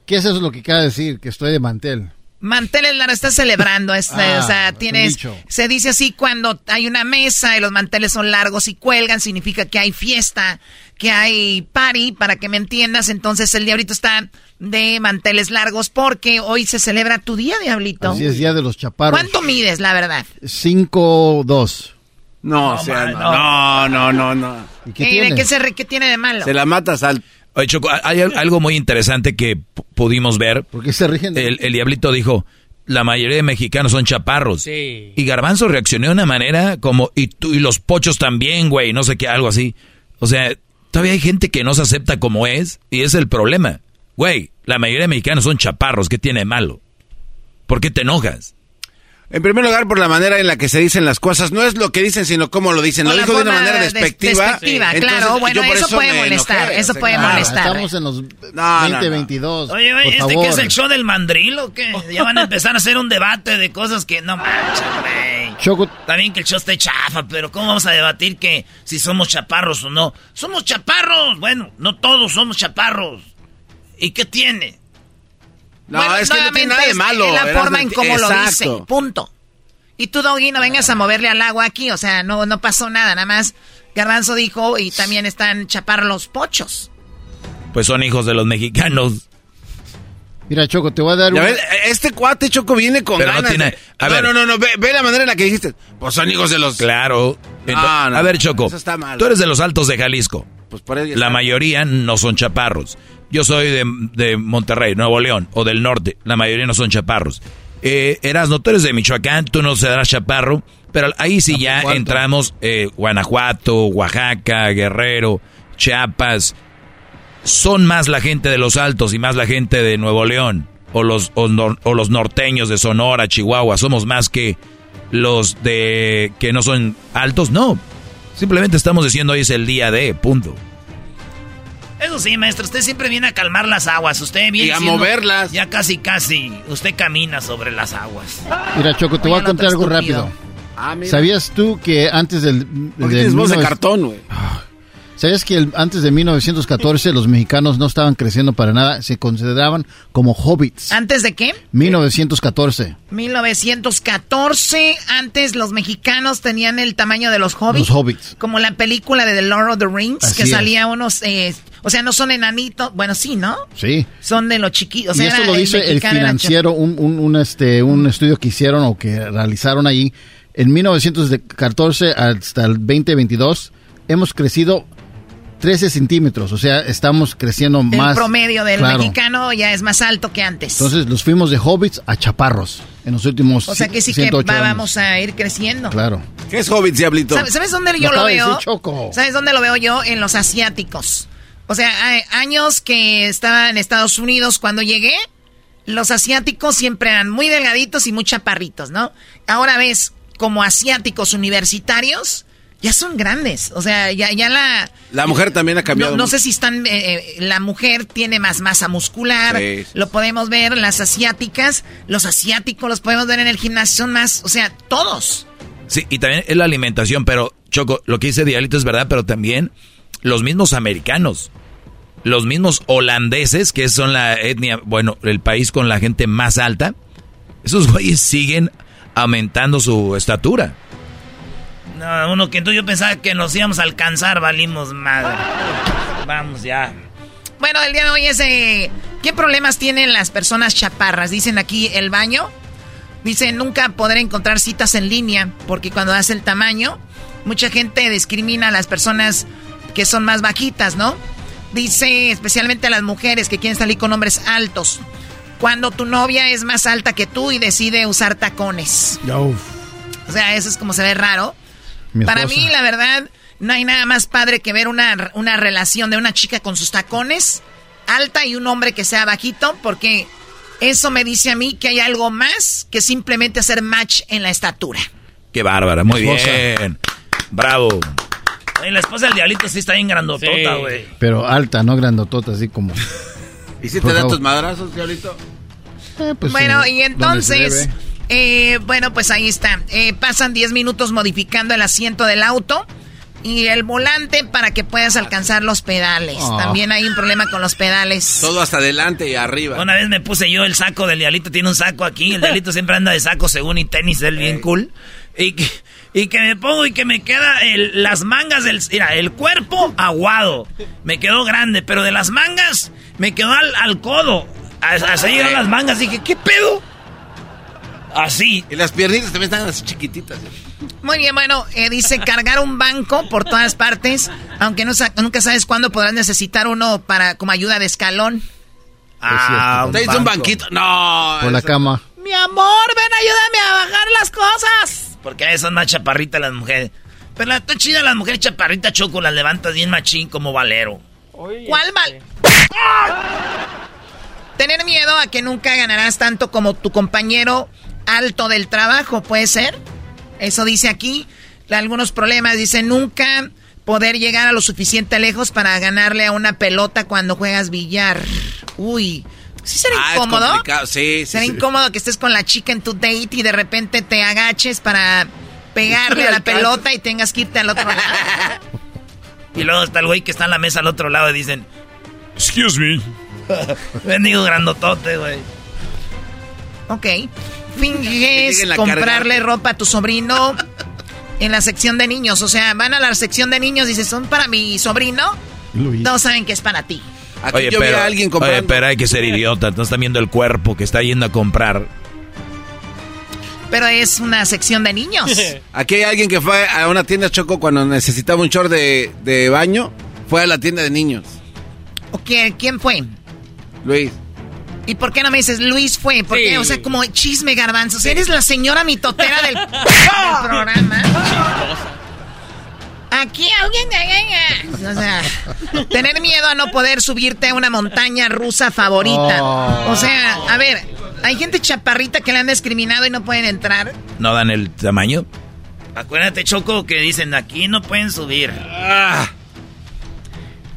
¿Qué es eso lo que quiere decir? Que estoy de mantel.
Manteles largos, estás celebrando. este,
Ah,
o sea, tienes. Se dice así cuando hay una mesa y los manteles son largos y cuelgan, significa que hay fiesta, que hay party, para que me entiendas. Entonces el diablito está de manteles largos porque hoy se celebra tu día, diablito.
Así es, día de los chaparros.
¿Cuánto mides, la verdad?
5-2.
No, o sea, no, no, no, no.
¿Y qué
Eh,
tiene?
¿de ¿Qué, se re- qué tiene de malo?
Se la matas al...
Oye, Choco, hay al- algo muy interesante que pudimos ver.
¿Por qué se rigen?
El, el diablito dijo, la mayoría de mexicanos son chaparros.
Sí.
Y Garbanzo reaccionó de una manera como, y tú y los pochos también, güey, no sé qué, algo así. O sea, todavía hay gente que no se acepta como es, y es el problema. Güey, la mayoría de mexicanos son chaparros, ¿qué tiene de malo? ¿Por qué te enojas?
En primer lugar, por la manera en la que se dicen las cosas. No es lo que dicen, sino cómo lo dicen.
Por
Lo
la
dijo de una manera
des-
despectiva.
despectiva,
Entonces,
claro. Bueno,
yo por
eso puede molestar,
enojé,
eso puede
claro.
molestar.
Estamos en los
No, no,
2022.
Oye,
por
oye, ¿este
favor.
qué es el show del mandril o qué? Ya van a empezar a hacer un debate de cosas que no manches, güey.
Choco,
Está bien que el show esté chafa, pero ¿cómo vamos a debatir que si somos chaparros o no? ¡Somos chaparros! Bueno, no todos somos chaparros. ¿Y qué tiene?
No,
Bueno,
es que no tiene nada de malo.
Es la forma en cómo lo dice. Punto. Y tú, Doggy, no vengas a moverle al agua aquí. O sea, no, no pasó nada. Nada más Garbanzo dijo y también están chaparros los pochos.
Pues son hijos de los mexicanos.
mira, Choco, te voy a dar
ves, este cuate Choco viene con
Pero no tiene- a
no,
ver.
no, no, no, ve, ve la manera en la que dijiste. Pues son hijos de los.
Claro.
No,
a ver, Choco,
eso está mal.
tú eres de los altos de Jalisco.
Pues por ahí
La
está.
mayoría no son chaparros. Yo soy de, de Monterrey, Nuevo León, o del norte. La mayoría no son chaparros. Eh, Erasno, tú eres de Michoacán, tú no serás chaparro. Pero ahí sí ya
¿cuánto?
entramos eh, Guanajuato, Oaxaca, Guerrero, Chiapas. Son más la gente de los altos y más la gente de Nuevo León. O los, o, nor- o los norteños de Sonora, Chihuahua. Somos más que los de que no son altos. No. Simplemente estamos diciendo hoy es el día de, punto.
Eso sí, maestro, usted siempre viene a calmar las aguas. Usted viene
Y a
siendo-
moverlas.
Ya casi, casi. Usted camina sobre las aguas.
Mira, Choco, te voy a contar algo
estúpido.
rápido.
Ah, mira.
¿Sabías tú que antes del... Del
tienes voz de
19
cartón, güey.
¿Sabías que el- antes de 1914 los mexicanos no estaban creciendo para nada? Se consideraban como hobbits.
¿Antes de qué?
1914.
1914. Antes los mexicanos tenían el tamaño de los hobbits.
Los hobbits.
Como la película de The Lord of the Rings,
Así
que
es.
salía unos... eh, o sea, no son enanitos. Bueno, sí, ¿no?
Sí.
Son de los chiquitos. O sea,
y esto lo dice el
era
financiero, un, un, un, este, un estudio que hicieron o que realizaron allí. En 1914 hasta el 2022 hemos crecido 13 centímetros, o sea, estamos creciendo
El
más.
promedio del
Claro.
mexicano ya es más alto que antes.
Entonces los fuimos de hobbits a chaparros en los últimos
o sea que sí que
108
va-
años.
vamos a ir creciendo.
Claro.
¿Qué es Hobbit, Diablito?
¿Sabes, sabes dónde
Lo
yo lo veo?
decir Choco.
¿Sabes dónde lo veo yo? En los asiáticos. O sea, hay años que estaba en Estados Unidos cuando llegué, los asiáticos siempre eran muy delgaditos y muy chaparritos, ¿no? Ahora ves como asiáticos universitarios ya son grandes, o sea, ya ya la
La mujer también ha cambiado.
no, sé si están eh, eh, la mujer tiene más masa muscular,
Sí, sí.
lo podemos ver las asiáticas, los asiáticos los podemos ver en el gimnasio son más, o sea, todos.
Sí, y también es la alimentación, pero Choco, lo que dice Dialito es verdad, pero también los mismos americanos, los mismos holandeses, que son la etnia, bueno, el país con la gente más alta, esos güeyes siguen aumentando su estatura.
No, uno que entonces yo pensaba que nos íbamos a alcanzar, valimos madre. Vamos ya.
Bueno, el día de hoy es eh, ¿qué problemas tienen las personas chaparras? Dicen aquí el baño. Dicen nunca poder encontrar citas en línea porque cuando das el tamaño mucha gente discrimina a las personas que son más bajitas, ¿no? Dice especialmente a las mujeres que quieren salir con hombres altos. Cuando tu novia es más alta que tú y decide usar tacones. O sea, eso es como se ve raro. Para mí, la verdad, no hay nada más padre que ver una, una relación de una chica con sus tacones alta y un hombre que sea bajito, porque eso me dice a mí que hay algo más que simplemente hacer match en la estatura.
Qué bárbara, muy bien. Bravo.
la esposa del diablito sí está bien grandotota, güey.
Pero alta, no grandotota, así como...
¿Y si te dan tus madrazos, diablito?
Eh, pues,
bueno,
eh,
y
donde
entonces,
se debe.
Eh, bueno, pues ahí está. Eh, pasan 10 minutos modificando el asiento del auto y el volante para que puedas alcanzar los pedales.
Oh.
También hay un problema con los pedales.
Todo hasta adelante y arriba.
Una vez me puse yo el saco del diablito, tiene un saco aquí, el diablito siempre anda de saco según y tenis, él bien cool. Y que, y que me pongo y que me queda el- las mangas del... Mira, el cuerpo aguado, me quedó grande, pero de las mangas me quedó al, al codo. A- Así llegaron las mangas, dije, ¿qué pedo? Así.
Y las piernitas también están así chiquititas.
Muy bien, bueno, eh, dice cargar un banco por todas partes, aunque no sa- nunca sabes cuándo podrás necesitar uno para como ayuda de escalón.
Ah, ¿Te hizo un banquito? No.
Por la
eso-
cama.
Mi amor, ven, ayúdame a bajar las cosas.
Porque a veces son más chaparritas las mujeres. Pero la está chida las mujeres chaparritas, choco, las levantas bien machín como valero.
¿Cuál mal? Tener miedo a que nunca ganarás tanto como tu compañero alto del trabajo, ¿puede ser? Eso dice aquí. Algunos problemas, dice nunca poder llegar a lo suficiente lejos para ganarle a una pelota cuando juegas billar. Uy, ¿sí será
Ah,
incómodo?
complicado, Sí, sí.
Será
sí.
incómodo que estés con la chica en tu date y de repente te agaches para pegarle a la pelota y tengas que irte al otro lado.
Y luego está el güey que está en la mesa al otro lado y dicen,
Excuse me.
bendigo grandotote, güey.
Ok. Finges
a
comprarle ropa a tu sobrino en la sección de niños. O sea, van a la sección de niños y dices, ¿son para mi sobrino? No saben que es para ti.
Oye, pero, oye, pero hay que ser idiota. No están viendo el cuerpo que está yendo a comprar.
Pero es una sección de niños.
Aquí hay alguien que fue a una tienda Choco cuando necesitaba un short de, de baño. Fue a la tienda de niños.
¿O quién, quién fue?
Luis.
¿Y por qué no me dices Luis fue? Porque,
Sí.
o sea, como chisme garbanzos. Eres la señora mitotera del, del programa. Aquí alguien... O sea, tener miedo a no poder subirte a una montaña rusa favorita.
Oh.
O sea, a ver, hay gente chaparrita que le han discriminado y no pueden entrar.
¿No dan el tamaño?
Acuérdate, Choco, que dicen, aquí no pueden subir.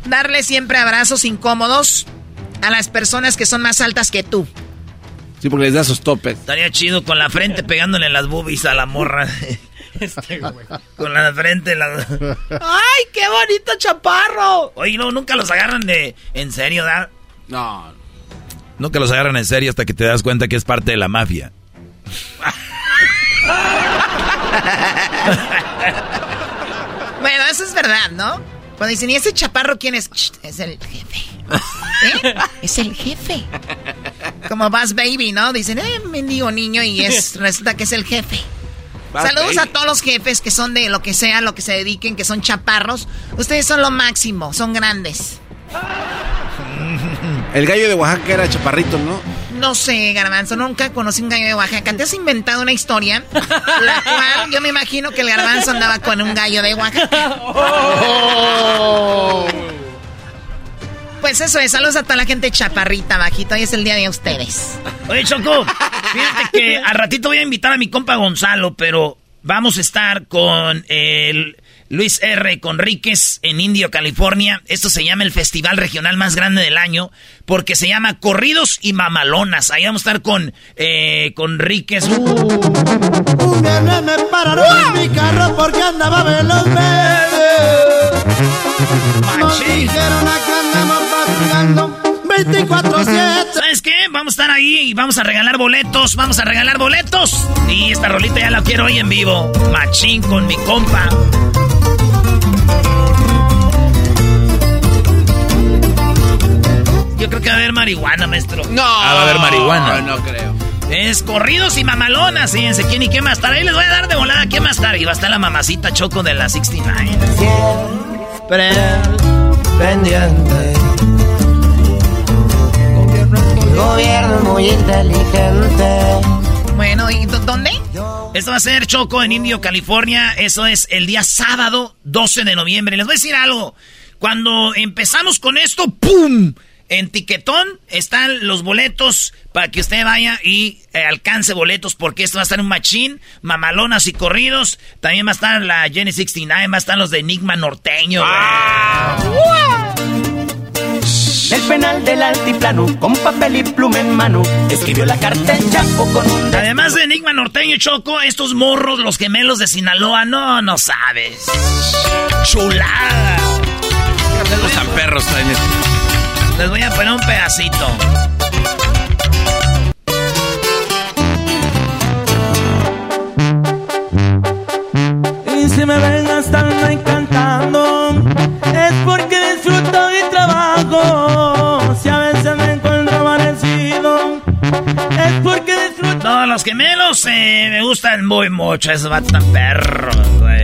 Darle siempre abrazos incómodos a las personas que son más altas que tú.
Sí, porque les da sus topes.
Estaría chido con la frente pegándole las boobies a la morra. con la frente. La...
¡Ay, qué bonito chaparro!
Oye, no, nunca los agarran de... ¿En serio, da?
No.
Nunca los agarran en serio hasta que te das cuenta que es parte de la mafia.
Bueno, eso es verdad, ¿no? Cuando dicen, ¿y ese chaparro quién es? Es el jefe. ¿Eh? Es el jefe. Como Buzz Baby, ¿no? Dicen, eh, mendigo niño, y es, resulta que es el jefe.
Buzz
Saludos
Baby.
a todos los jefes que son de lo que sea, lo que se dediquen, que son chaparros. Ustedes son lo máximo, son grandes.
El gallo de Oaxaca era chaparrito, ¿no?
No sé, Garbanzo, nunca conocí un gallo de Oaxaca. ¿Te has inventado una historia? La cual yo me imagino que el Garbanzo andaba con un gallo de Oaxaca. Pues eso es, saludos a toda la gente chaparrita, bajito. Hoy es el día de ustedes.
Oye, Choco, fíjate que al ratito voy a invitar a mi compa Gonzalo, pero vamos a estar con el Luis R. Conríquez en Indio, California. Esto se llama el festival regional más grande del año porque se llama Corridos y Mamalonas. Ahí vamos a estar con eh, Conríquez.
Un viernes me pararon en mi carro porque andaba veloz. Nos dijeron acá andamos patrullando 24-7.
¿Sabes qué? Vamos a estar ahí y vamos a regalar boletos. Vamos a regalar boletos. Y esta rolita ya la quiero hoy en vivo. Machín con mi compa. Yo creo que va a haber marihuana, maestro.
No.
Ah, va a haber marihuana.
No, no creo.
Es corridos y mamalonas, fíjense quién y qué más estar. Ahí les voy a dar de volada quién más estar. Y va a estar la mamacita Choco de la 69.
Siempre pendiente. Inteligente.
Bueno, ¿y dónde?
Esto va a ser Choco en Indio, California. Eso es el día sábado 12 de noviembre. Les voy a decir algo. Cuando empezamos con esto, ¡pum! En Tiquetón están los boletos para que usted vaya y eh, alcance boletos porque esto va a estar un machín, mamalonas y corridos. También va a estar la Jenny 69, va a estar los de Enigma Norteño.
El penal del altiplano, con papel y pluma en mano, escribió la carta en Chapo con un...
Además de Enigma Norteño Choco, estos morros, los gemelos de Sinaloa, no, no sabes. Chulada.
Los tan perros traen esto.
Les voy a poner un pedacito.
Y si me ven estando y
los gemelos eh, me gustan muy mucho. Esos vatos tan perros, güey.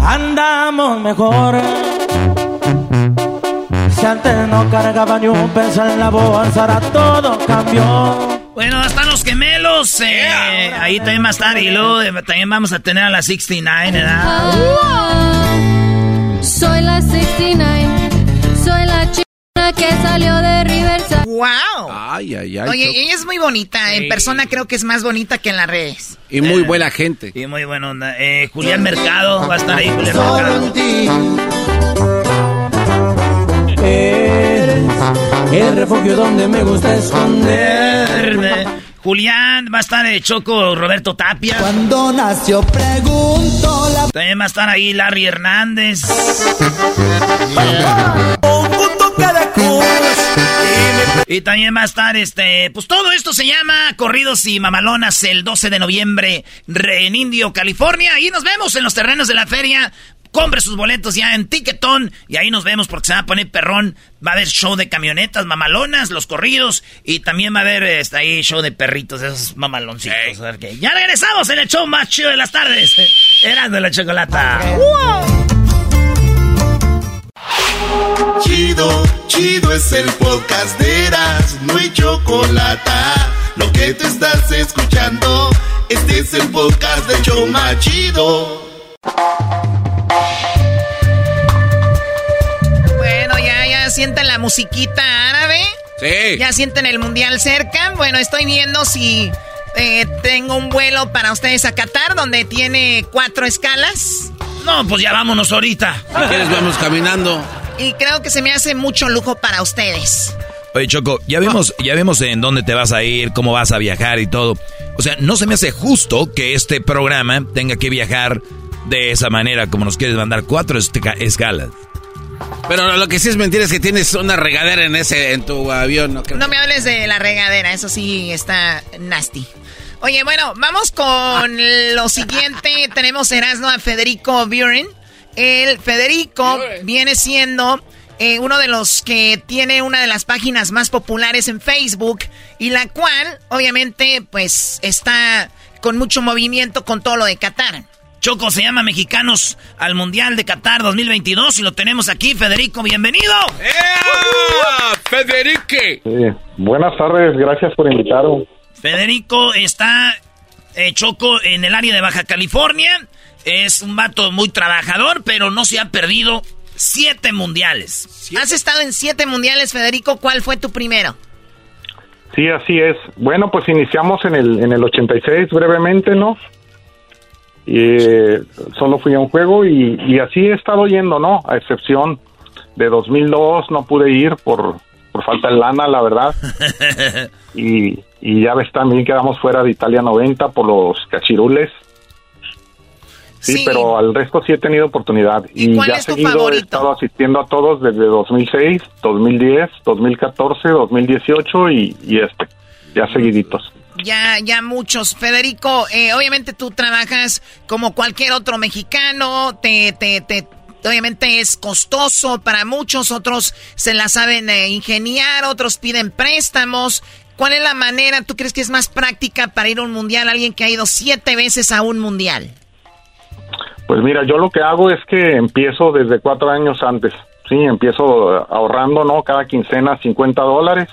Andamos mejor. Si antes no cargaba ni un peso en la bolsa, ahora todo cambió.
Bueno, están los gemelos. eh, ahí también va a estar. Y luego eh, también vamos a tener a la 69, ¿verdad?
Ah, Soy la 69, soy la chica que salió de Riverside.
¡Wow!
Ay, ay, ay.
Oye, ella es muy bonita. En persona creo que es más bonita que en las redes.
Y muy buena gente.
Y muy buena onda. Eh, Julián Mercado va a estar ahí, Julián Mercado.
Eres el refugio donde me gusta esconder.
Julián va a estar eh, Choco Roberto Tapia.
Cuando nació pregunto la...
También va a estar ahí Larry Hernández. Y también va a estar este, pues todo esto se llama Corridos y Mamalonas el 12 de noviembre re- en Indio, California. Y nos vemos en los terrenos de la feria. Compre sus boletos ya en Ticketón y ahí nos vemos porque se va a poner perrón. Va a haber show de camionetas, mamalonas, los corridos y también va a haber este, ahí show de perritos, esos mamaloncitos. A ver qué. Ya regresamos en el show más chido de las tardes. Eran de la chocolata.
Chido, chido es el podcast de Eras, no hay chocolate. Lo que te estás escuchando, este es el podcast de Choma Chido.
Sienten la musiquita árabe.
Sí.
Ya sienten el mundial cerca. Bueno, estoy viendo si eh, tengo un vuelo para ustedes a Qatar, donde tiene cuatro escalas.
No, pues ya vámonos ahorita.
Si quieres, vamos caminando.
Y creo que se me hace mucho lujo para ustedes.
Oye, Choco, ya vimos, ya vimos en dónde te vas a ir, cómo vas a viajar y todo. O sea, no se me hace justo que este programa tenga que viajar de esa manera, como nos quieres mandar cuatro esca- escalas.
Pero lo que sí es mentira es que tienes una regadera en ese, en tu avión. No, creo
No me hables de la regadera, eso sí está nasty. Oye, bueno, vamos con lo siguiente. Tenemos Erasmo a Federico Buren. El Federico viene siendo eh, uno de los que tiene una de las páginas más populares en Facebook y la cual, obviamente, pues está con mucho movimiento con todo lo de Qatar.
Choco se llama Mexicanos al Mundial de Qatar 2022 y lo tenemos aquí. Federico, bienvenido.
¡Federique!
Sí. Buenas tardes, gracias por invitarme.
Federico está, eh, Choco, en el área de Baja California. Es un vato muy trabajador, pero no se ha perdido siete mundiales.
Has estado en siete mundiales, Federico. ¿Cuál fue tu primero?
Sí, así es. Bueno, pues iniciamos en el, en el 86 brevemente, ¿no? Y eh, solo fui a un juego y, y así he estado yendo, ¿no? A excepción de 2002 no pude ir por, por falta de lana, la verdad. Y, y ya ves, también quedamos fuera de Italia 90 por los cachirules. Sí,
Sí.
pero al resto sí he tenido oportunidad. Y,
cuál
ya
es tu
seguido he estado asistiendo a todos desde 2006, 2010, 2014, 2018 y, y este, ya seguiditos.
Ya, ya muchos. Federico, eh, obviamente tú trabajas como cualquier otro mexicano, te, te, te obviamente es costoso para muchos, otros se la saben eh, ingeniar, otros piden préstamos. ¿Cuál es la manera, tú crees que es más práctica para ir a un mundial? Alguien que ha ido siete veces a un mundial.
Pues mira, yo lo que hago es que empiezo desde cuatro años antes. Sí, empiezo ahorrando, ¿no? Cada quincena 50 dólares.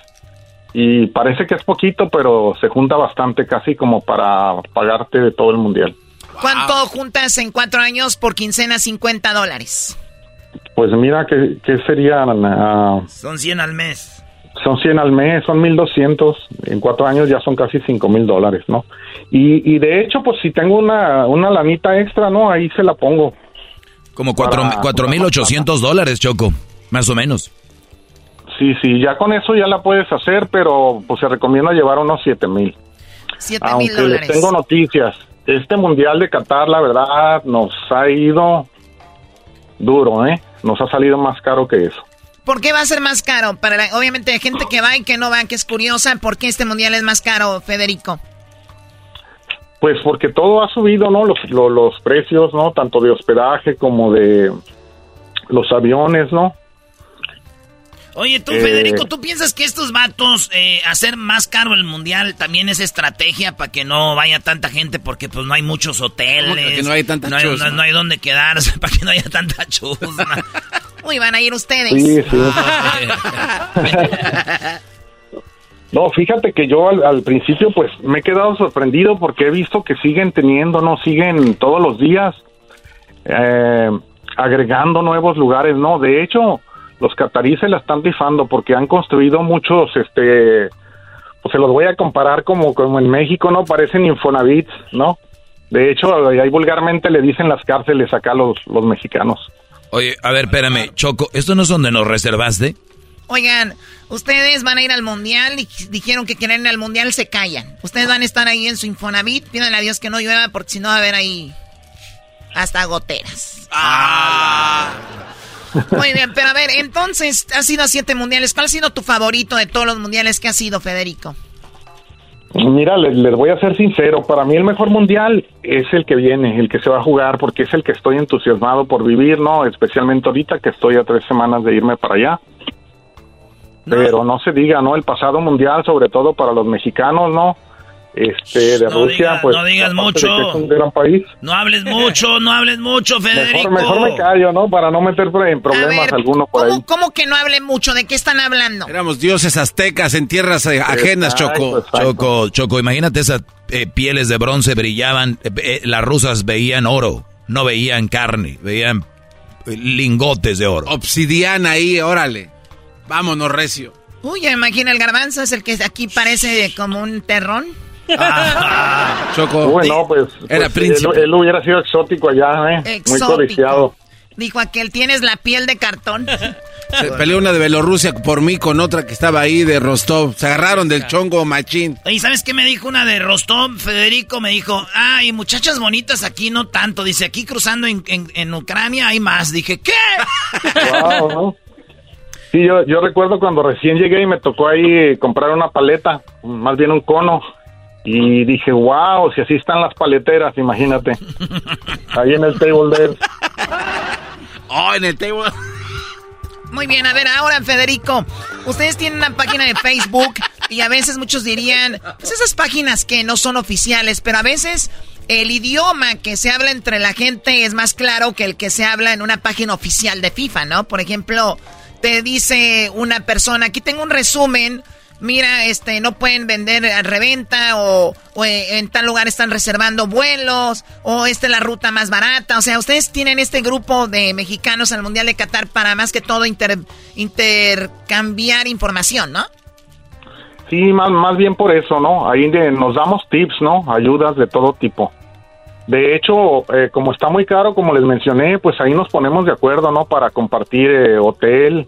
Y parece que es poquito, pero se junta bastante, casi como para pagarte de todo el mundial.
¿Cuánto juntas en cuatro años por quincena 50 dólares?
Pues mira, ¿qué, qué serían? ah,
Son 100 al mes.
son 100 al mes, son 1200. En cuatro años ya son casi 5000 dólares, ¿no? Y, y de hecho, pues si tengo una, una lanita extra, ¿no? Ahí se la pongo.
Como cuatro-
Para-
4.800 dólares, Choco, más o menos.
Sí, sí, ya con eso ya la puedes hacer, pero pues se recomienda llevar unos 7000.
7 mil
Aunque les
dólares.
tengo noticias. Este mundial de Qatar, la verdad, nos ha ido duro, ¿eh? Nos ha salido más caro que eso.
¿Por qué va a ser más caro? Para la- obviamente hay gente que va y que no va, que es curiosa. ¿Por qué este mundial es más caro, Federico?
Pues porque todo ha subido, ¿no? Los, lo- los precios, ¿no? Tanto de hospedaje como de los aviones, ¿no?
Oye, tú,
Eh.
Federico, ¿tú piensas que estos vatos, eh, hacer más caro el mundial, también es estrategia para que no vaya tanta gente? Porque pues no hay muchos hoteles.
¿Cómo que no hay tanta
no hay,
chusma?
no- no hay dónde quedarse, para que no haya tanta chusma.
Uy, van a ir ustedes.
Sí, sí. No, fíjate que yo al, al principio pues me he quedado sorprendido porque he visto que siguen teniendo, no siguen todos los días eh, agregando nuevos lugares, no. De hecho, los cataríes se la están rifando porque han construido muchos, este, pues se los voy a comparar como como en México, no parecen Infonavits, no. De hecho, ahí vulgarmente le dicen las cárceles acá a los los mexicanos.
Oye, a ver, espérame, Choco, ¿esto no es donde nos reservaste?
Oigan, ustedes van a ir al mundial y dijeron que quieren ir al mundial, se callan. Ustedes van a estar ahí en su Infonavit, pídanle a Dios que no llueva porque si no va a haber ahí hasta goteras. Muy bien, pero a ver, entonces, has ido a siete mundiales. ¿Cuál ha sido tu favorito de todos los mundiales que has ido, Federico?
Mira, les, les voy a ser sincero, para mí el mejor mundial es el que viene, el que se va a jugar, porque es el que estoy entusiasmado por vivir, ¿no? Especialmente ahorita que estoy a tres semanas de irme para allá. Pero no se diga, ¿no? El pasado mundial, sobre todo para los mexicanos, ¿no? Este, de
No
Rusia,
diga-
pues...
no digas mucho.
es un gran país.
No hables mucho, no hables mucho, Federico.
Mejor, mejor me callo, ¿no? Para no meter en problemas alguno por ahí.
¿Cómo, que no hable mucho? ¿De qué están hablando?
Éramos dioses aztecas en tierras eh, ajenas, Choco.
Choco, Choco, imagínate esas eh, pieles de bronce brillaban, eh, eh, las rusas veían oro, no veían carne, veían lingotes de oro.
Obsidiana ahí, órale. Vámonos, recio.
Uy, ya imagino el garbanzo, es el que aquí parece como un terrón.
Choco.
Uy, no, pues,
Era
pues,
príncipe.
Él, él hubiera sido exótico allá, ¿eh? Muy codiciado.
Dijo aquel, tienes la piel de cartón.
Se peleó una de Bielorrusia por mí con otra que estaba ahí de Rostov. Se agarraron del chongo machín.
Oye, ¿sabes qué me dijo una de Rostov? Federico me dijo, ay, muchachas bonitas aquí no tanto. Dice, aquí cruzando en, en- en Ucrania hay más. Dije, ¿qué?
Wow, ¿no? Sí, yo, yo recuerdo cuando recién llegué y me tocó ahí comprar una paleta, más bien un cono. Y dije, wow, si así están las paleteras, imagínate. Ahí en el table there.
Oh, en el table.
Muy bien, a ver, ahora Federico, ustedes tienen una página de Facebook y a veces muchos dirían, pues esas páginas que no son oficiales, pero a veces el idioma que se habla entre la gente es más claro que el que se habla en una página oficial de FIFA, ¿no? Por ejemplo, te dice una persona, aquí tengo un resumen, mira, este, no pueden vender a reventa o, en tal lugar están reservando vuelos o esta es la ruta más barata. O sea, ustedes tienen este grupo de mexicanos al Mundial de Qatar para más que todo inter- intercambiar información, ¿no?
Sí, más, más bien por eso, ¿no? Ahí nos damos tips, ¿no? Ayudas de todo tipo. De hecho, eh, como está muy caro, como les mencioné, pues ahí nos ponemos de acuerdo, ¿no? Para compartir eh, hotel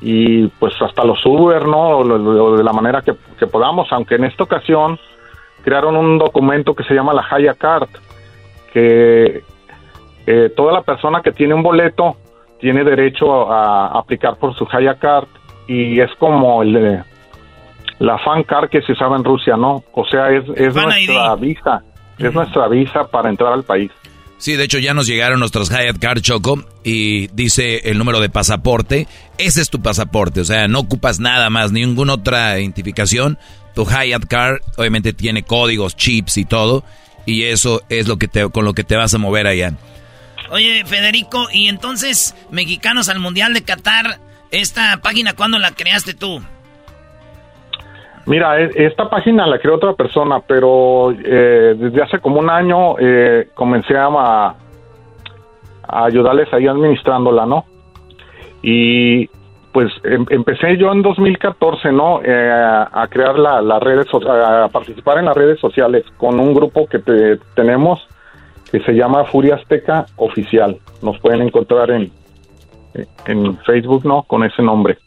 y pues hasta los Uber, ¿no? Lo- lo- de la manera que, que podamos, aunque en esta ocasión crearon un documento que se llama la Haya Card, que eh, toda la persona que tiene un boleto tiene derecho a, a aplicar por su Haya Card y es como el de la fan card que se usaba en Rusia, ¿no? O sea, es, es nuestra visa, es nuestra visa para entrar al país.
Sí, de hecho ya nos llegaron nuestros Hyatt Card Choco y dice el número de pasaporte. Ese es tu pasaporte, o sea, no ocupas nada más, ninguna otra identificación. Tu Hyatt Card obviamente tiene códigos, chips y todo, y eso es lo que te, con lo que te vas a mover allá.
Oye, Federico, y entonces, Mexicanos al Mundial de Qatar, esta página, ¿cuándo la creaste tú?
Mira, e- esta página la creó otra persona, pero eh, desde hace como un año eh, comencé a, a ayudarles ahí administrándola, ¿no? Y pues em- empecé yo en 2014, ¿no? Eh, a crear la, las redes, a participar en las redes sociales con un grupo que te- tenemos que se llama Furia Azteca Oficial. Nos pueden encontrar en, en Facebook, ¿no? Con ese nombre.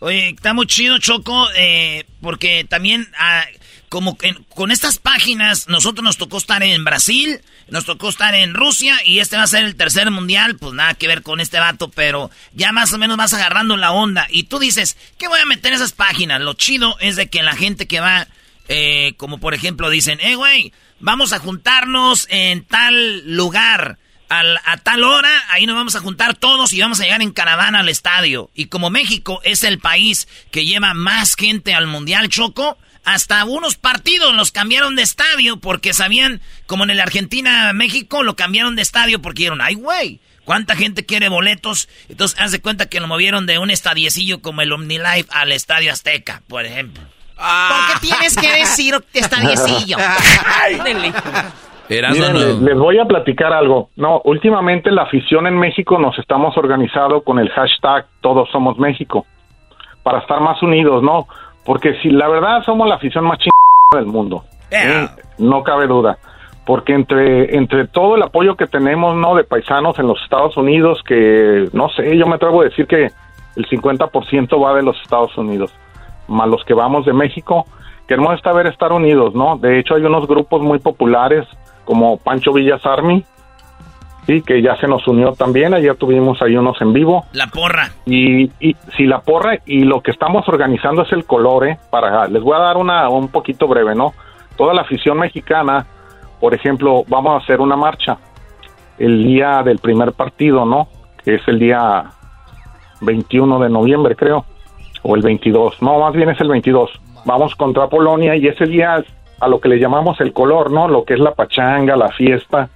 Oye, está muy chido, Choco, eh, porque también, ah, como que con estas páginas, nosotros nos tocó estar en Brasil, nos tocó estar en Rusia, y este va a ser el tercer mundial, pues nada que ver con este vato, pero ya más o menos vas agarrando la onda. Y tú dices, ¿qué voy a meter en esas páginas? Lo chido es de que la gente que va, eh, como por ejemplo dicen, eh, güey, vamos a juntarnos en tal lugar al- a tal hora, ahí nos vamos a juntar todos y vamos a llegar en caravana al estadio. Y como México es el país que lleva más gente al Mundial Choco, hasta unos partidos los cambiaron de estadio porque sabían, como en el Argentina-México, lo cambiaron de estadio porque dijeron, ay güey, ¿cuánta gente quiere boletos? Entonces, haz de cuenta que lo movieron de un estadiecillo como el OmniLife al Estadio Azteca, por ejemplo.
¿Por qué tienes que decir estadiecillo?
Miren,
no.
les, les voy a platicar algo. No, últimamente la afición en México nos estamos organizando con el hashtag Todos Somos México para estar más unidos, ¿no? Porque si la verdad somos la afición más chingada del mundo, ¿eh? no cabe duda. Porque entre entre todo el apoyo que tenemos, ¿no? De paisanos en los Estados Unidos, que no sé, yo me atrevo a decir que el 50% va de los Estados Unidos, más los que vamos de México, queremos esta ver estar unidos, ¿no? De hecho, hay unos grupos muy populares como Pancho Villas Army, sí, que ya se nos unió también, ayer tuvimos ahí unos en vivo.
La porra.
Y, y si la porra y lo que estamos organizando es el color, ¿eh? Para, les voy a dar una un poquito breve, ¿no? Toda la afición mexicana, por ejemplo, vamos a hacer una marcha el día del primer partido, ¿no? Que es el día 21 de noviembre, creo, o el 22. No, más bien es el 22. Vamos contra Polonia y ese día a lo que le llamamos el color, ¿no? Lo que es la pachanga, la fiesta,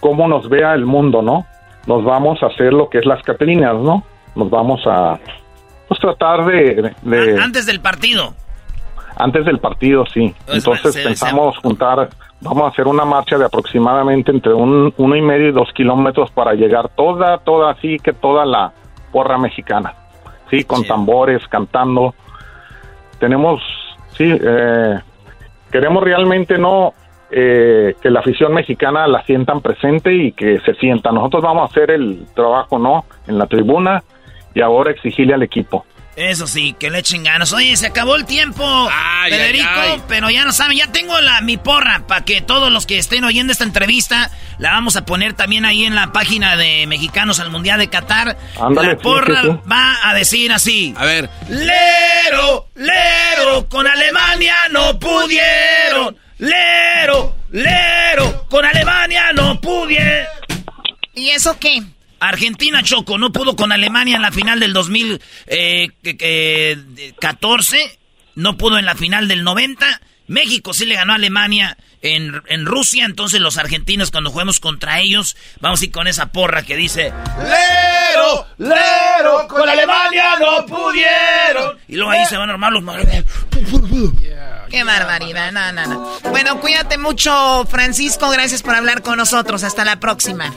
cómo nos vea el mundo, ¿no? Nos vamos a hacer lo que es las Catrinas, ¿no? Nos vamos a pues tratar de, de-
Antes del partido.
antes del partido, sí.
Pues,
Entonces
se-
pensamos juntar, vamos a hacer una marcha de aproximadamente entre un uno y medio y dos kilómetros para llegar toda, toda, así que toda la porra mexicana, sí, con tambores, cantando. Tenemos, sí, eh, queremos realmente no eh, que la afición mexicana la sientan presente y que se sienta. Nosotros vamos a hacer el trabajo, ¿no? En la tribuna y ahora exigirle al equipo.
Eso sí, que le echen ganas. Oye, se acabó el tiempo, Federico,
ay, ay.
pero ya no saben, ya tengo la, mi porra para que todos los que estén oyendo esta entrevista la vamos a poner también ahí en la página de Mexicanos al Mundial de Qatar.
Ándale,
la
sí,
porra
sí, sí.
va a decir así.
A ver.
Lero, lero, con Alemania no pudieron. Lero, lero, con Alemania no pudieron.
¿Y eso qué?
Argentina Choco no pudo con Alemania en la final del 2014, no pudo en la final del 90. México sí le ganó a Alemania en, en Rusia, entonces los argentinos cuando juguemos contra ellos vamos a ir con esa porra que dice
Lero, lero, con Alemania no pudieron.
y luego ahí se van a armar los
Qué barbaridad, no, no, no. Bueno, cuídate mucho, Francisco. Gracias por hablar con nosotros. Hasta la próxima.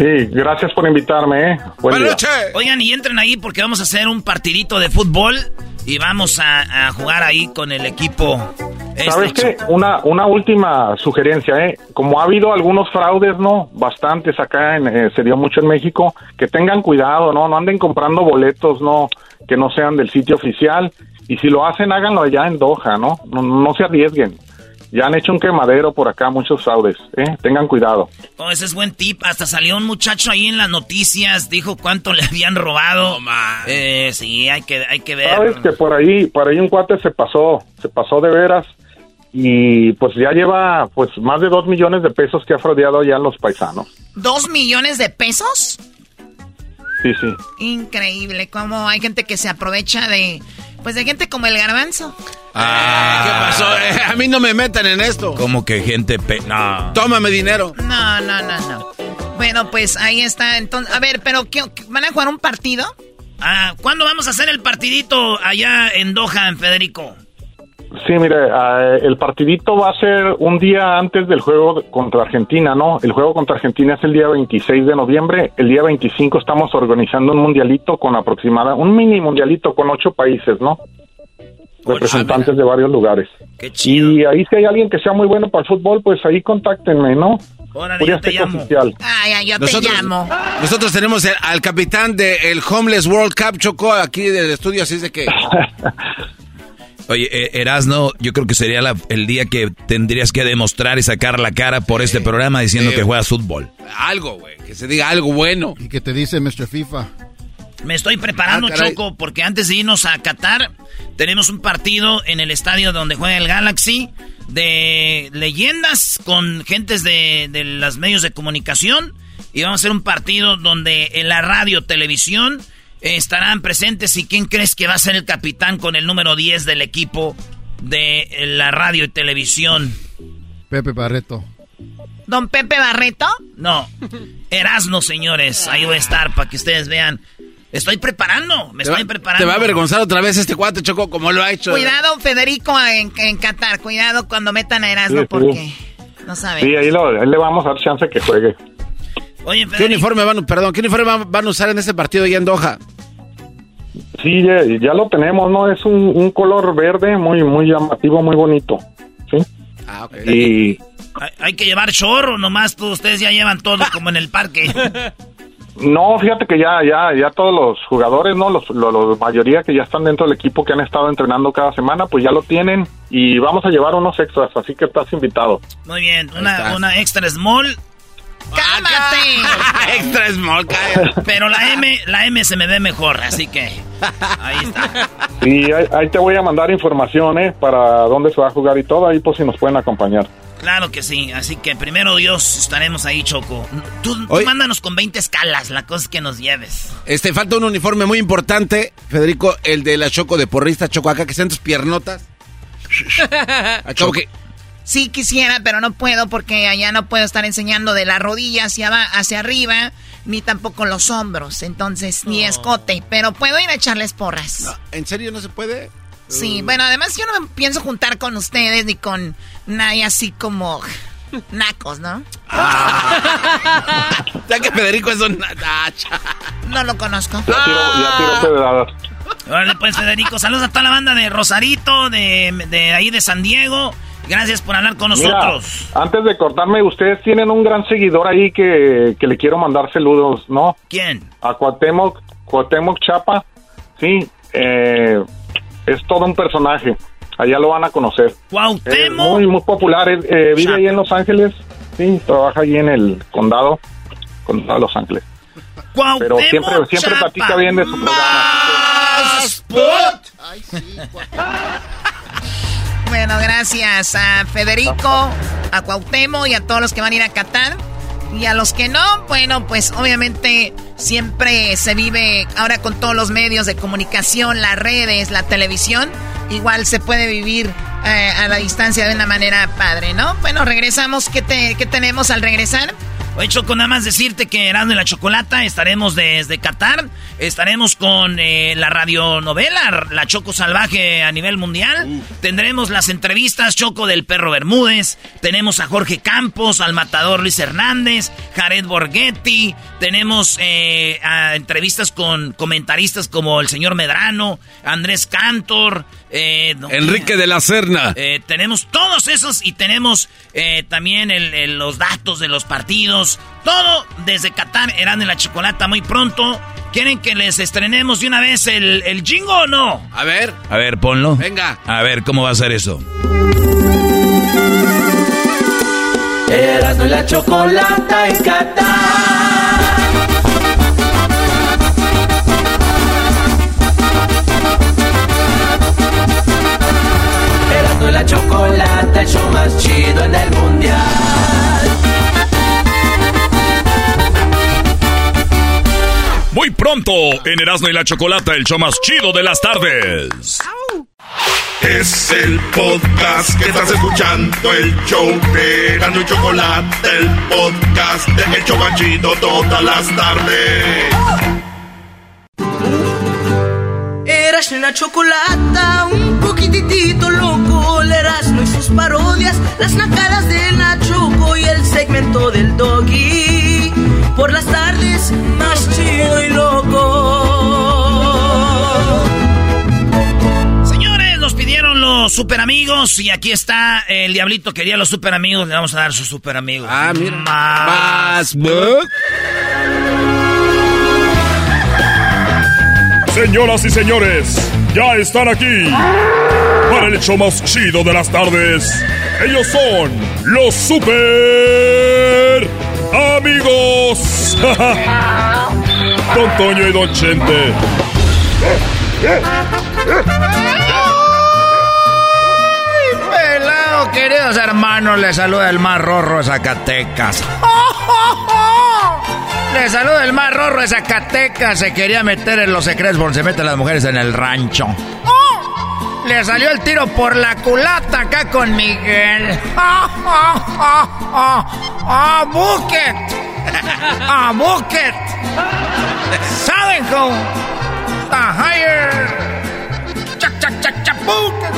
Sí, gracias por invitarme, ¿eh? Buen día.
Oigan, y entren ahí porque vamos a hacer un partidito de fútbol y vamos a, a jugar ahí con el equipo.
¿Sabes
Este,
qué? Una, una última sugerencia, ¿eh? Como ha habido algunos fraudes, ¿no? Bastantes acá, en, eh, se dio mucho en México, que tengan cuidado, ¿no? No anden comprando boletos, ¿no? Que no sean del sitio oficial. Y si lo hacen, háganlo allá en Doha, ¿no? No, no se arriesguen. Ya han hecho un quemadero por acá, muchos fraudes, ¿eh? Tengan cuidado.
Oh, ese es buen tip. Hasta salió un muchacho ahí en las noticias, dijo cuánto le habían robado. eh, sí, hay que, hay que ver.
Sabes que por ahí, por ahí un cuate se pasó, se pasó de veras y pues ya lleva pues más de dos millones de pesos que ha fraudeado ya los paisanos.
¿Dos millones de pesos?
Sí, sí.
Increíble, como hay gente que se aprovecha de, pues de gente como el garbanzo.
Ah, ¿qué pasó? Eh, a mí no me metan en esto.
Como que gente pe no.
Tómame dinero.
No, no, no, no. Bueno, pues ahí está. Entonces, a ver, pero ¿qué, ¿van a jugar un partido?
Ah, ¿cuándo vamos a hacer el partidito allá en Doha, en Federico?
Sí, mire, eh, el partidito va a ser un día antes del juego contra Argentina, ¿no? El juego contra Argentina es el día 26 de noviembre. El día 25 estamos organizando un mundialito con aproximada, un mini mundialito con ocho países, ¿no? Representantes de varios lugares.
Qué chido.
Y ahí si hay alguien que sea muy bueno para el fútbol, pues ahí contáctenme, ¿no?
Órale,
Voy
yo te llamo.
oficial.
Ay, ay, yo
Nosotros,
te llamo.
nosotros tenemos el- al capitán del Homeless World Cup, Choco, aquí del estudio, así es de que...
Oye, eh, Erasno, yo creo que sería la- el día que tendrías que demostrar y sacar la cara por este programa diciendo
sí.
que juegas fútbol.
Algo, güey, que se diga algo bueno.
Y que te dice Mr. FIFA.
Me estoy preparando,
Ah.
Choco, porque antes de irnos a Qatar, tenemos un partido en el estadio donde juega el Galaxy de leyendas con gentes de, de los medios de comunicación. Y vamos a hacer un partido donde en la radio, televisión, estarán presentes. ¿Y quién crees que va a ser el capitán con el número 10 del equipo de la radio y televisión?
Pepe Barreto.
¿Don Pepe Barreto?
No, Erasno, señores. Ahí voy a estar para que ustedes vean. Estoy preparando, me
va,
estoy preparando.
te va a avergonzar otra vez este cuate, Choco, como lo ha hecho.
Cuidado, Federico, en, en Qatar. Cuidado cuando metan a Erasmo
Sí, sí.
porque no saben.
Sí, ahí, lo- ahí le vamos a dar chance que juegue.
Oye,
¿Qué uniforme van, perdón, qué uniforme van, a usar en este partido allá en Doha?
Sí, ya, ya lo tenemos, ¿no? Es un, un color verde muy, muy llamativo, muy bonito. ¿Sí?
Ah, ok.
Y
¿Hay, hay que llevar chorro nomás, todos ustedes ya llevan todo como en el parque.
no, fíjate que ya, ya, ya todos los jugadores, ¿no? Los, lo- lo- la mayoría que ya están dentro del equipo que han estado entrenando cada semana, pues ya lo tienen y vamos a llevar unos extras, así que estás invitado.
Muy bien, una, una extra small,
¡Cálmate!
Extra small, cállate.
pero la M, la M se me ve mejor, así que ahí está.
Y ahí, ahí te voy a mandar información, ¿eh? Para dónde se va a jugar y todo, ahí por si nos pueden acompañar.
Claro que sí, así que primero Dios estaremos ahí, Choco. Tú, mándanos con 20 escalas, la cosa es que nos lleves.
Este, falta un uniforme muy importante, Federico, el de la Choco de porrista, Choco, acá que sean tus piernotas. Choco, que-
Sí quisiera, pero no puedo porque allá no puedo estar enseñando de la rodilla hacia, hacia arriba, ni tampoco los hombros, entonces, ni escote, pero puedo ir a echarles porras.
¿En serio no se puede?
Sí, bueno, además yo no me pienso juntar con ustedes ni con nadie así como nacos, ¿no?
Ya que Federico es un... Ah,
No lo conozco.
Ya tiro, ya tiro pedradas.
Órale pues, Federico, saludos a toda la banda de Rosarito, de, de ahí de San Diego. Gracias por hablar con
Mira,
nosotros.
antes de cortarme, ustedes tienen un gran seguidor ahí que, que le quiero mandar saludos, ¿no?
¿Quién?
A Cuauhtémoc, Cuauhtémoc Chapa, sí, eh, es todo un personaje, allá lo van a conocer. Es
Cuauhtémoc.
muy, muy popular, eh, vive
Chapa.
ahí en Los Ángeles, sí, trabaja ahí en el condado, condado de Los Ángeles. Pero
Cuauhtémoc
siempre, siempre
Chapa.
platica bien de su programa.
Bueno, gracias a Federico, a Cuauhtémoc y a todos los que van a ir a Qatar. Y a los que no, bueno, pues obviamente siempre se vive ahora con todos los medios de comunicación, las redes, la televisión. Igual se puede vivir eh, a la distancia de una manera padre, ¿no? Bueno, regresamos. ¿Qué, te, qué tenemos al regresar?
Oye, Choco, nada más decirte que Erasmo y la Chocolata estaremos desde Qatar. Estaremos con eh, la radionovela, La Choco Salvaje a nivel mundial. Tendremos las entrevistas, Choco del Perro Bermúdez. Tenemos a Jorge Campos, al matador Luis Hernández, Jared Borghetti. Tenemos eh, a entrevistas con comentaristas como el señor Medrano, Andrés Cantor. Eh,
Enrique de la Serna.
eh, tenemos todos esos y tenemos eh, también el- el- los datos de los partidos. Todo desde Qatar, Eran en la Chocolata muy pronto. ¿Quieren que les estrenemos de una vez el, el jingo o no?
A ver,
A ver, ponlo.
venga.
A ver, ¿cómo va a ser eso?
Erasmo y la chocolata en Qatar. la chocolata, el show más chido en el mundial.
Muy pronto, en Erasmo y la Chocolata, el show más chido de las tardes.
Es el podcast que estás escuchando, el show de Erasmo y Chocolata, el podcast de El chido todas las tardes.
Eras una chocolata, un poquitito loco, el Erasmo y sus parodias, las nacadas de la Choco y el segmento del Doggy. Por las tardes, más chido y loco.
Señores, nos pidieron los super amigos y aquí está el diablito quería los super amigos, le vamos a dar sus super amigos. Ah, mira. Más.
Señoras y señores, ya están aquí para el show más chido de las tardes. Ellos son los super amigos. Don Toño y Don Chente.
Pelado, queridos hermanos, les saluda el más rorro de Zacatecas. Les saluda el más rorro de Zacatecas. Se quería meter en los secretos porque se meten las mujeres en el rancho. Le salió el tiro por la culata acá con Miguel. ¡Ah, Bucket! ¡Ah, Bucket! ¿Saben cómo? ¡The higher! ¡Chac, chac, chac, chac, Bucket!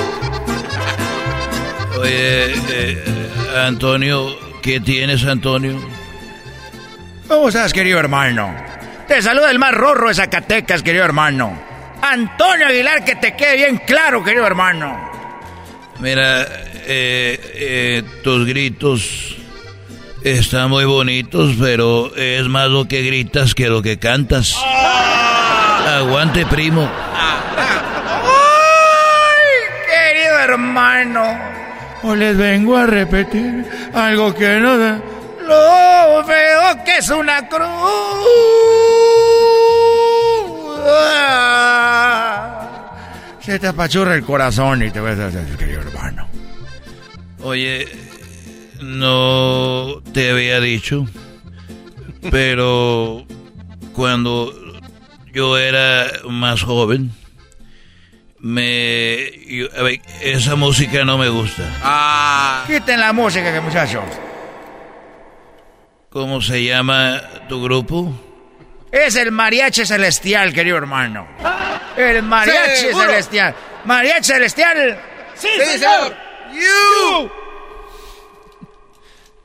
Oye, eh, Antonio, ¿qué tienes, Antonio?
¿Cómo estás, querido hermano? Te saluda el más rorro de Zacatecas, querido hermano. Antonio Aguilar, que te quede bien claro, querido hermano.
Mira, eh, eh, tus gritos están muy bonitos, pero es más lo que gritas que lo que cantas. Aguante, primo.
¡Ay, querido hermano! O les vengo a repetir algo que no da. Lo veo que es una cruz. Ah. Se te apachurra el corazón y te vas a decir, querido hermano.
Oye, no te había dicho, pero cuando yo era más joven, me yo- a ver, esa música no me gusta.
Ah. Quiten la música, que muchachos.
¿Cómo se llama tu grupo?
Es el mariachi celestial, querido hermano. El mariachi
¿Seguro?
celestial. Mariachi celestial. Sí,
Sí, señor.
You.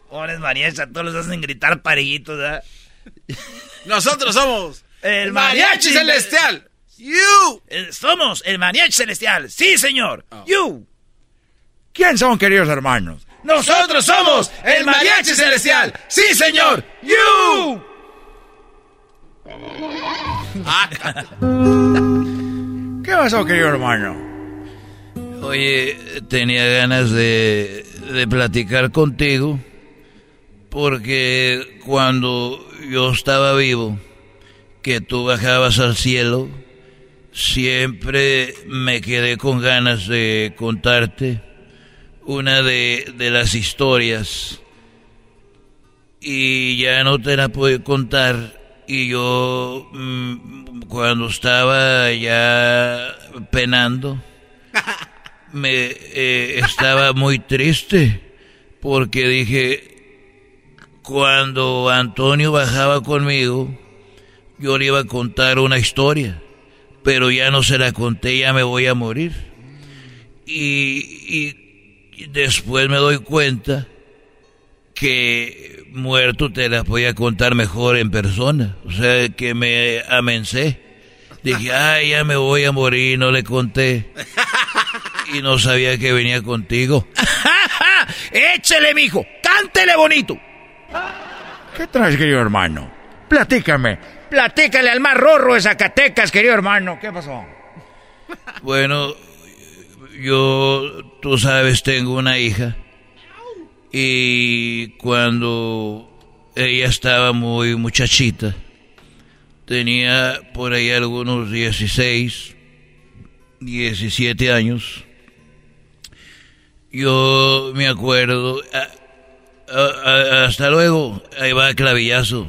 Pobres mariachis, a todos los hacen gritar parejitos, ¿verdad?
Nosotros somos
El
mariachi
mariachi
celestial. You.
Eh, Somos el mariachi celestial. Sí, señor. You. ¿Quién son, queridos hermanos? Nosotros somos el mariachi celestial. Sí, señor. You. ¿Qué pasó, querido hermano?
Oye, tenía ganas de, de platicar contigo porque cuando yo estaba vivo, que tú bajabas al cielo, siempre me quedé con ganas de contarte una de, de las historias. Y ya no te la puedo contar. Y yo mm, cuando estaba ya penando me eh, estaba muy triste porque dije cuando Antonio bajaba conmigo yo le iba a contar una historia pero ya no se la conté ya me voy a morir. Y, y después me doy cuenta que muerto te la voy a contar mejor en persona. O sea, que me amencé. Dije, ay, ya me voy a morir, no le conté. Y no sabía que venía contigo.
Échele, mijo. Cántele bonito. ¿Qué traes, querido hermano? Platícame. Platícale al más rorro de Zacatecas, querido hermano. ¿Qué pasó?
Bueno, yo, tú sabes, tengo una hija. Y cuando ella estaba muy muchachita, tenía por ahí algunos 16, 17 años. Yo me acuerdo. hasta luego. Ahí va clavillazo.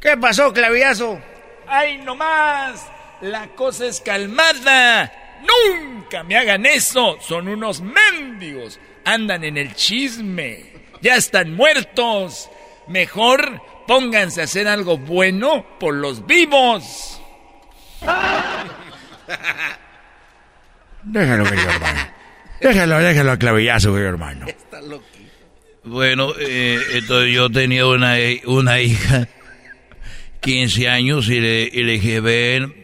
¿Qué pasó, clavillazo?
¡Ay, no más! La cosa es calmada. Nunca me hagan eso. Son unos mendigos. Andan en el chisme. Ya están muertos. Mejor pónganse a hacer algo bueno por los vivos.
Déjalo, querido hermano. Déjalo, déjalo a clavillazo, querido hermano.
Bueno, eh, entonces yo tenía una, una hija, 15 años, y le, y le dije, ven,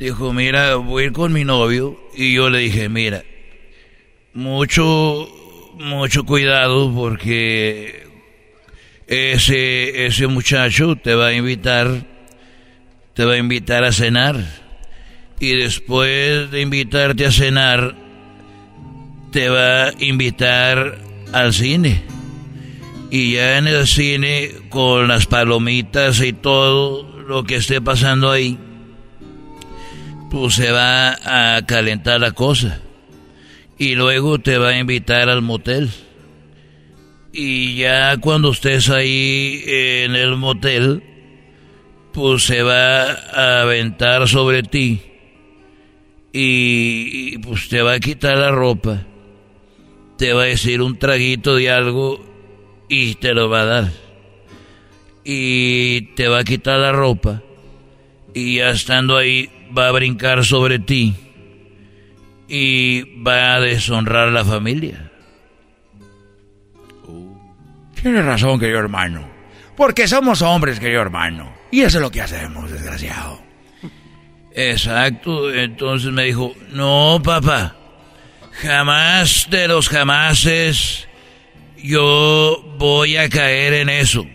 dijo, mira, voy a ir con mi novio, y yo le dije, mira, mucho, mucho cuidado porque ese, ese muchacho te va a invitar, te va a invitar a cenar, y después de invitarte a cenar, te va a invitar al cine. Y ya en el cine, con las palomitas y todo lo que esté pasando ahí, pues se va a calentar la cosa. Y luego te va a invitar al motel. Y ya cuando estés ahí en el motel, pues se va a aventar sobre ti. Y, y pues te va a quitar la ropa te va a decir un traguito de algo y te lo va a dar. Y te va a quitar la ropa y ya estando ahí va a brincar sobre ti y va a deshonrar a la familia.
Tienes razón, querido hermano. Porque somos hombres, querido hermano. Y eso es lo que hacemos, desgraciado.
Exacto. Entonces me dijo, no, papá. Jamás de los jamases yo voy a caer en eso.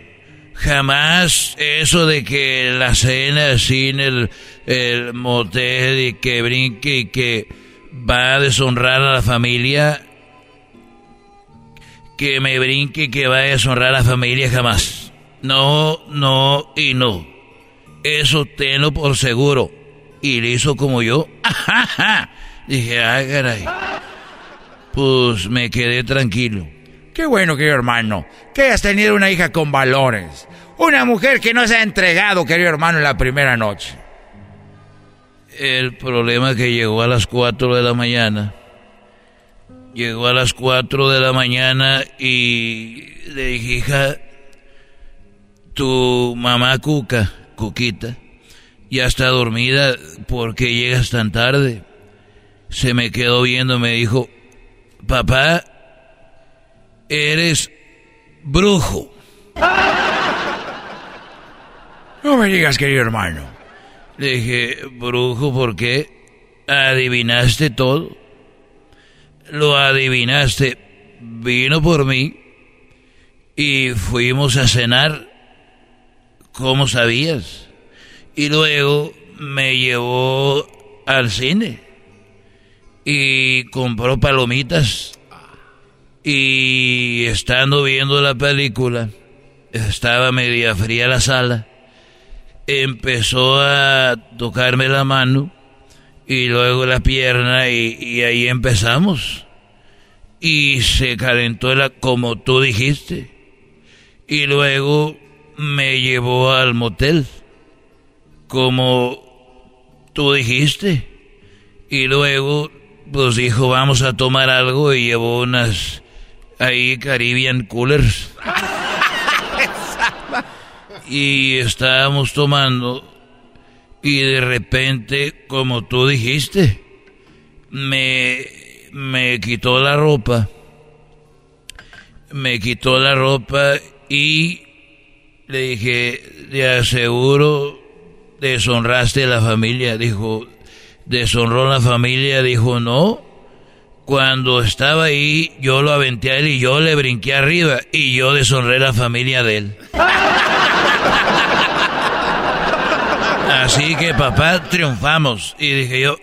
Jamás eso de que la cena sin el, el motel y que brinque y que va a deshonrar a la familia, que me brinque y que va a deshonrar a la familia jamás. No, no y no. Eso tenlo por seguro. Y le hizo como yo. Dije, ay, caray pues me quedé tranquilo.
Qué bueno, querido hermano, que hayas tenido una hija con valores. Una mujer que no se ha entregado, querido hermano, en la primera noche.
El problema es que llegó a las 4 de la mañana. Llegó a las 4 de la mañana y le dije, hija, tu mamá Cuca, Cuquita, ya está dormida porque llegas tan tarde. Se me quedó viendo, me dijo, papá, eres brujo.
No me digas, querido hermano.
Le dije, brujo, ¿por qué? ¿Adivinaste todo? Lo adivinaste. Vino por mí y fuimos a cenar. ¿Cómo sabías? Y luego me llevó al cine y compró palomitas. Y estando viendo la película, estaba media fría la sala, empezó a tocarme la mano y luego la pierna y, ahí empezamos. Y se calentó la, como tú dijiste. Y luego me llevó al motel, como tú dijiste. Y luego pues dijo, vamos a tomar algo y llevó unas ahí Caribbean Coolers. y estábamos tomando y de repente, como tú dijiste, me, me quitó la ropa. Me quitó la ropa y le dije, de aseguro deshonraste a la familia. Dijo, deshonró la familia, dijo no. Cuando estaba ahí, yo lo aventé a él y yo le brinqué arriba y yo deshonré la familia de él. Así que papá, triunfamos. Y dije yo,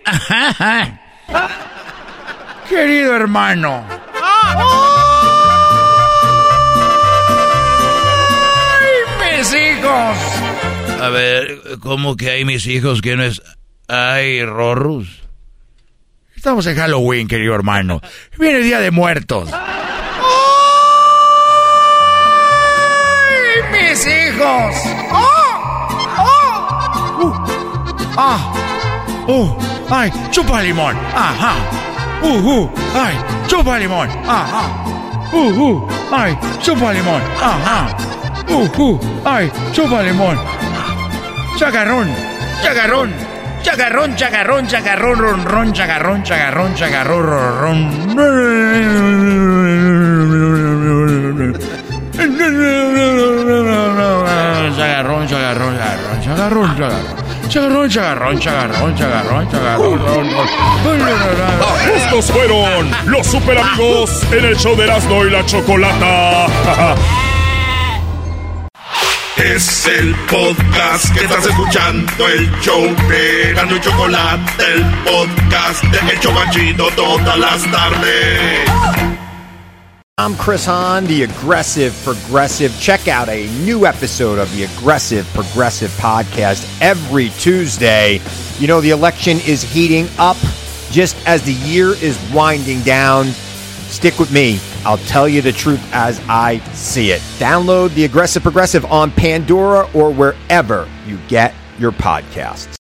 Querido hermano. ¡Ay, mis hijos!
A ver, ¿cómo que hay mis hijos que no es... Ay, Rorrus.
Estamos en Halloween, querido hermano. Viene el Día de Muertos. ¡Ay, mis hijos! ¡Oh! ¡Oh! ah. Uh, ay, chupa limón. Ajá. Uh, uh, ay, chupa limón. Ajá. Uh, uh, ay, chupa limón. Ajá. Uh, uh, ay, chupa limón. Chagarrón, chagarrón, chagarrón, chagarrón, chagarrón, ron, ron, chagarrón, chagarrón, chagarrón, ron, Chagarrón, chagarrón, chagarrón, chagarrón, chagarrón. Chagarrón, chagarrón, chagarrón, chagarrón, chagarrón.
Estos fueron los super amigos en el show de Erasmo y la Chocolata.
Es el podcast que estás escuchando, el show de Erasmo y Chocolate, el podcast de El Chobachito todas las tardes.
I'm Chris Hahn, the Aggressive Progressive. Check out a new episode of the Aggressive Progressive podcast every Tuesday. You know, the election is heating up just as the year is winding down. Stick with me. I'll tell you the truth as I see it. Download the Aggressive Progressive on Pandora or wherever you get your podcasts.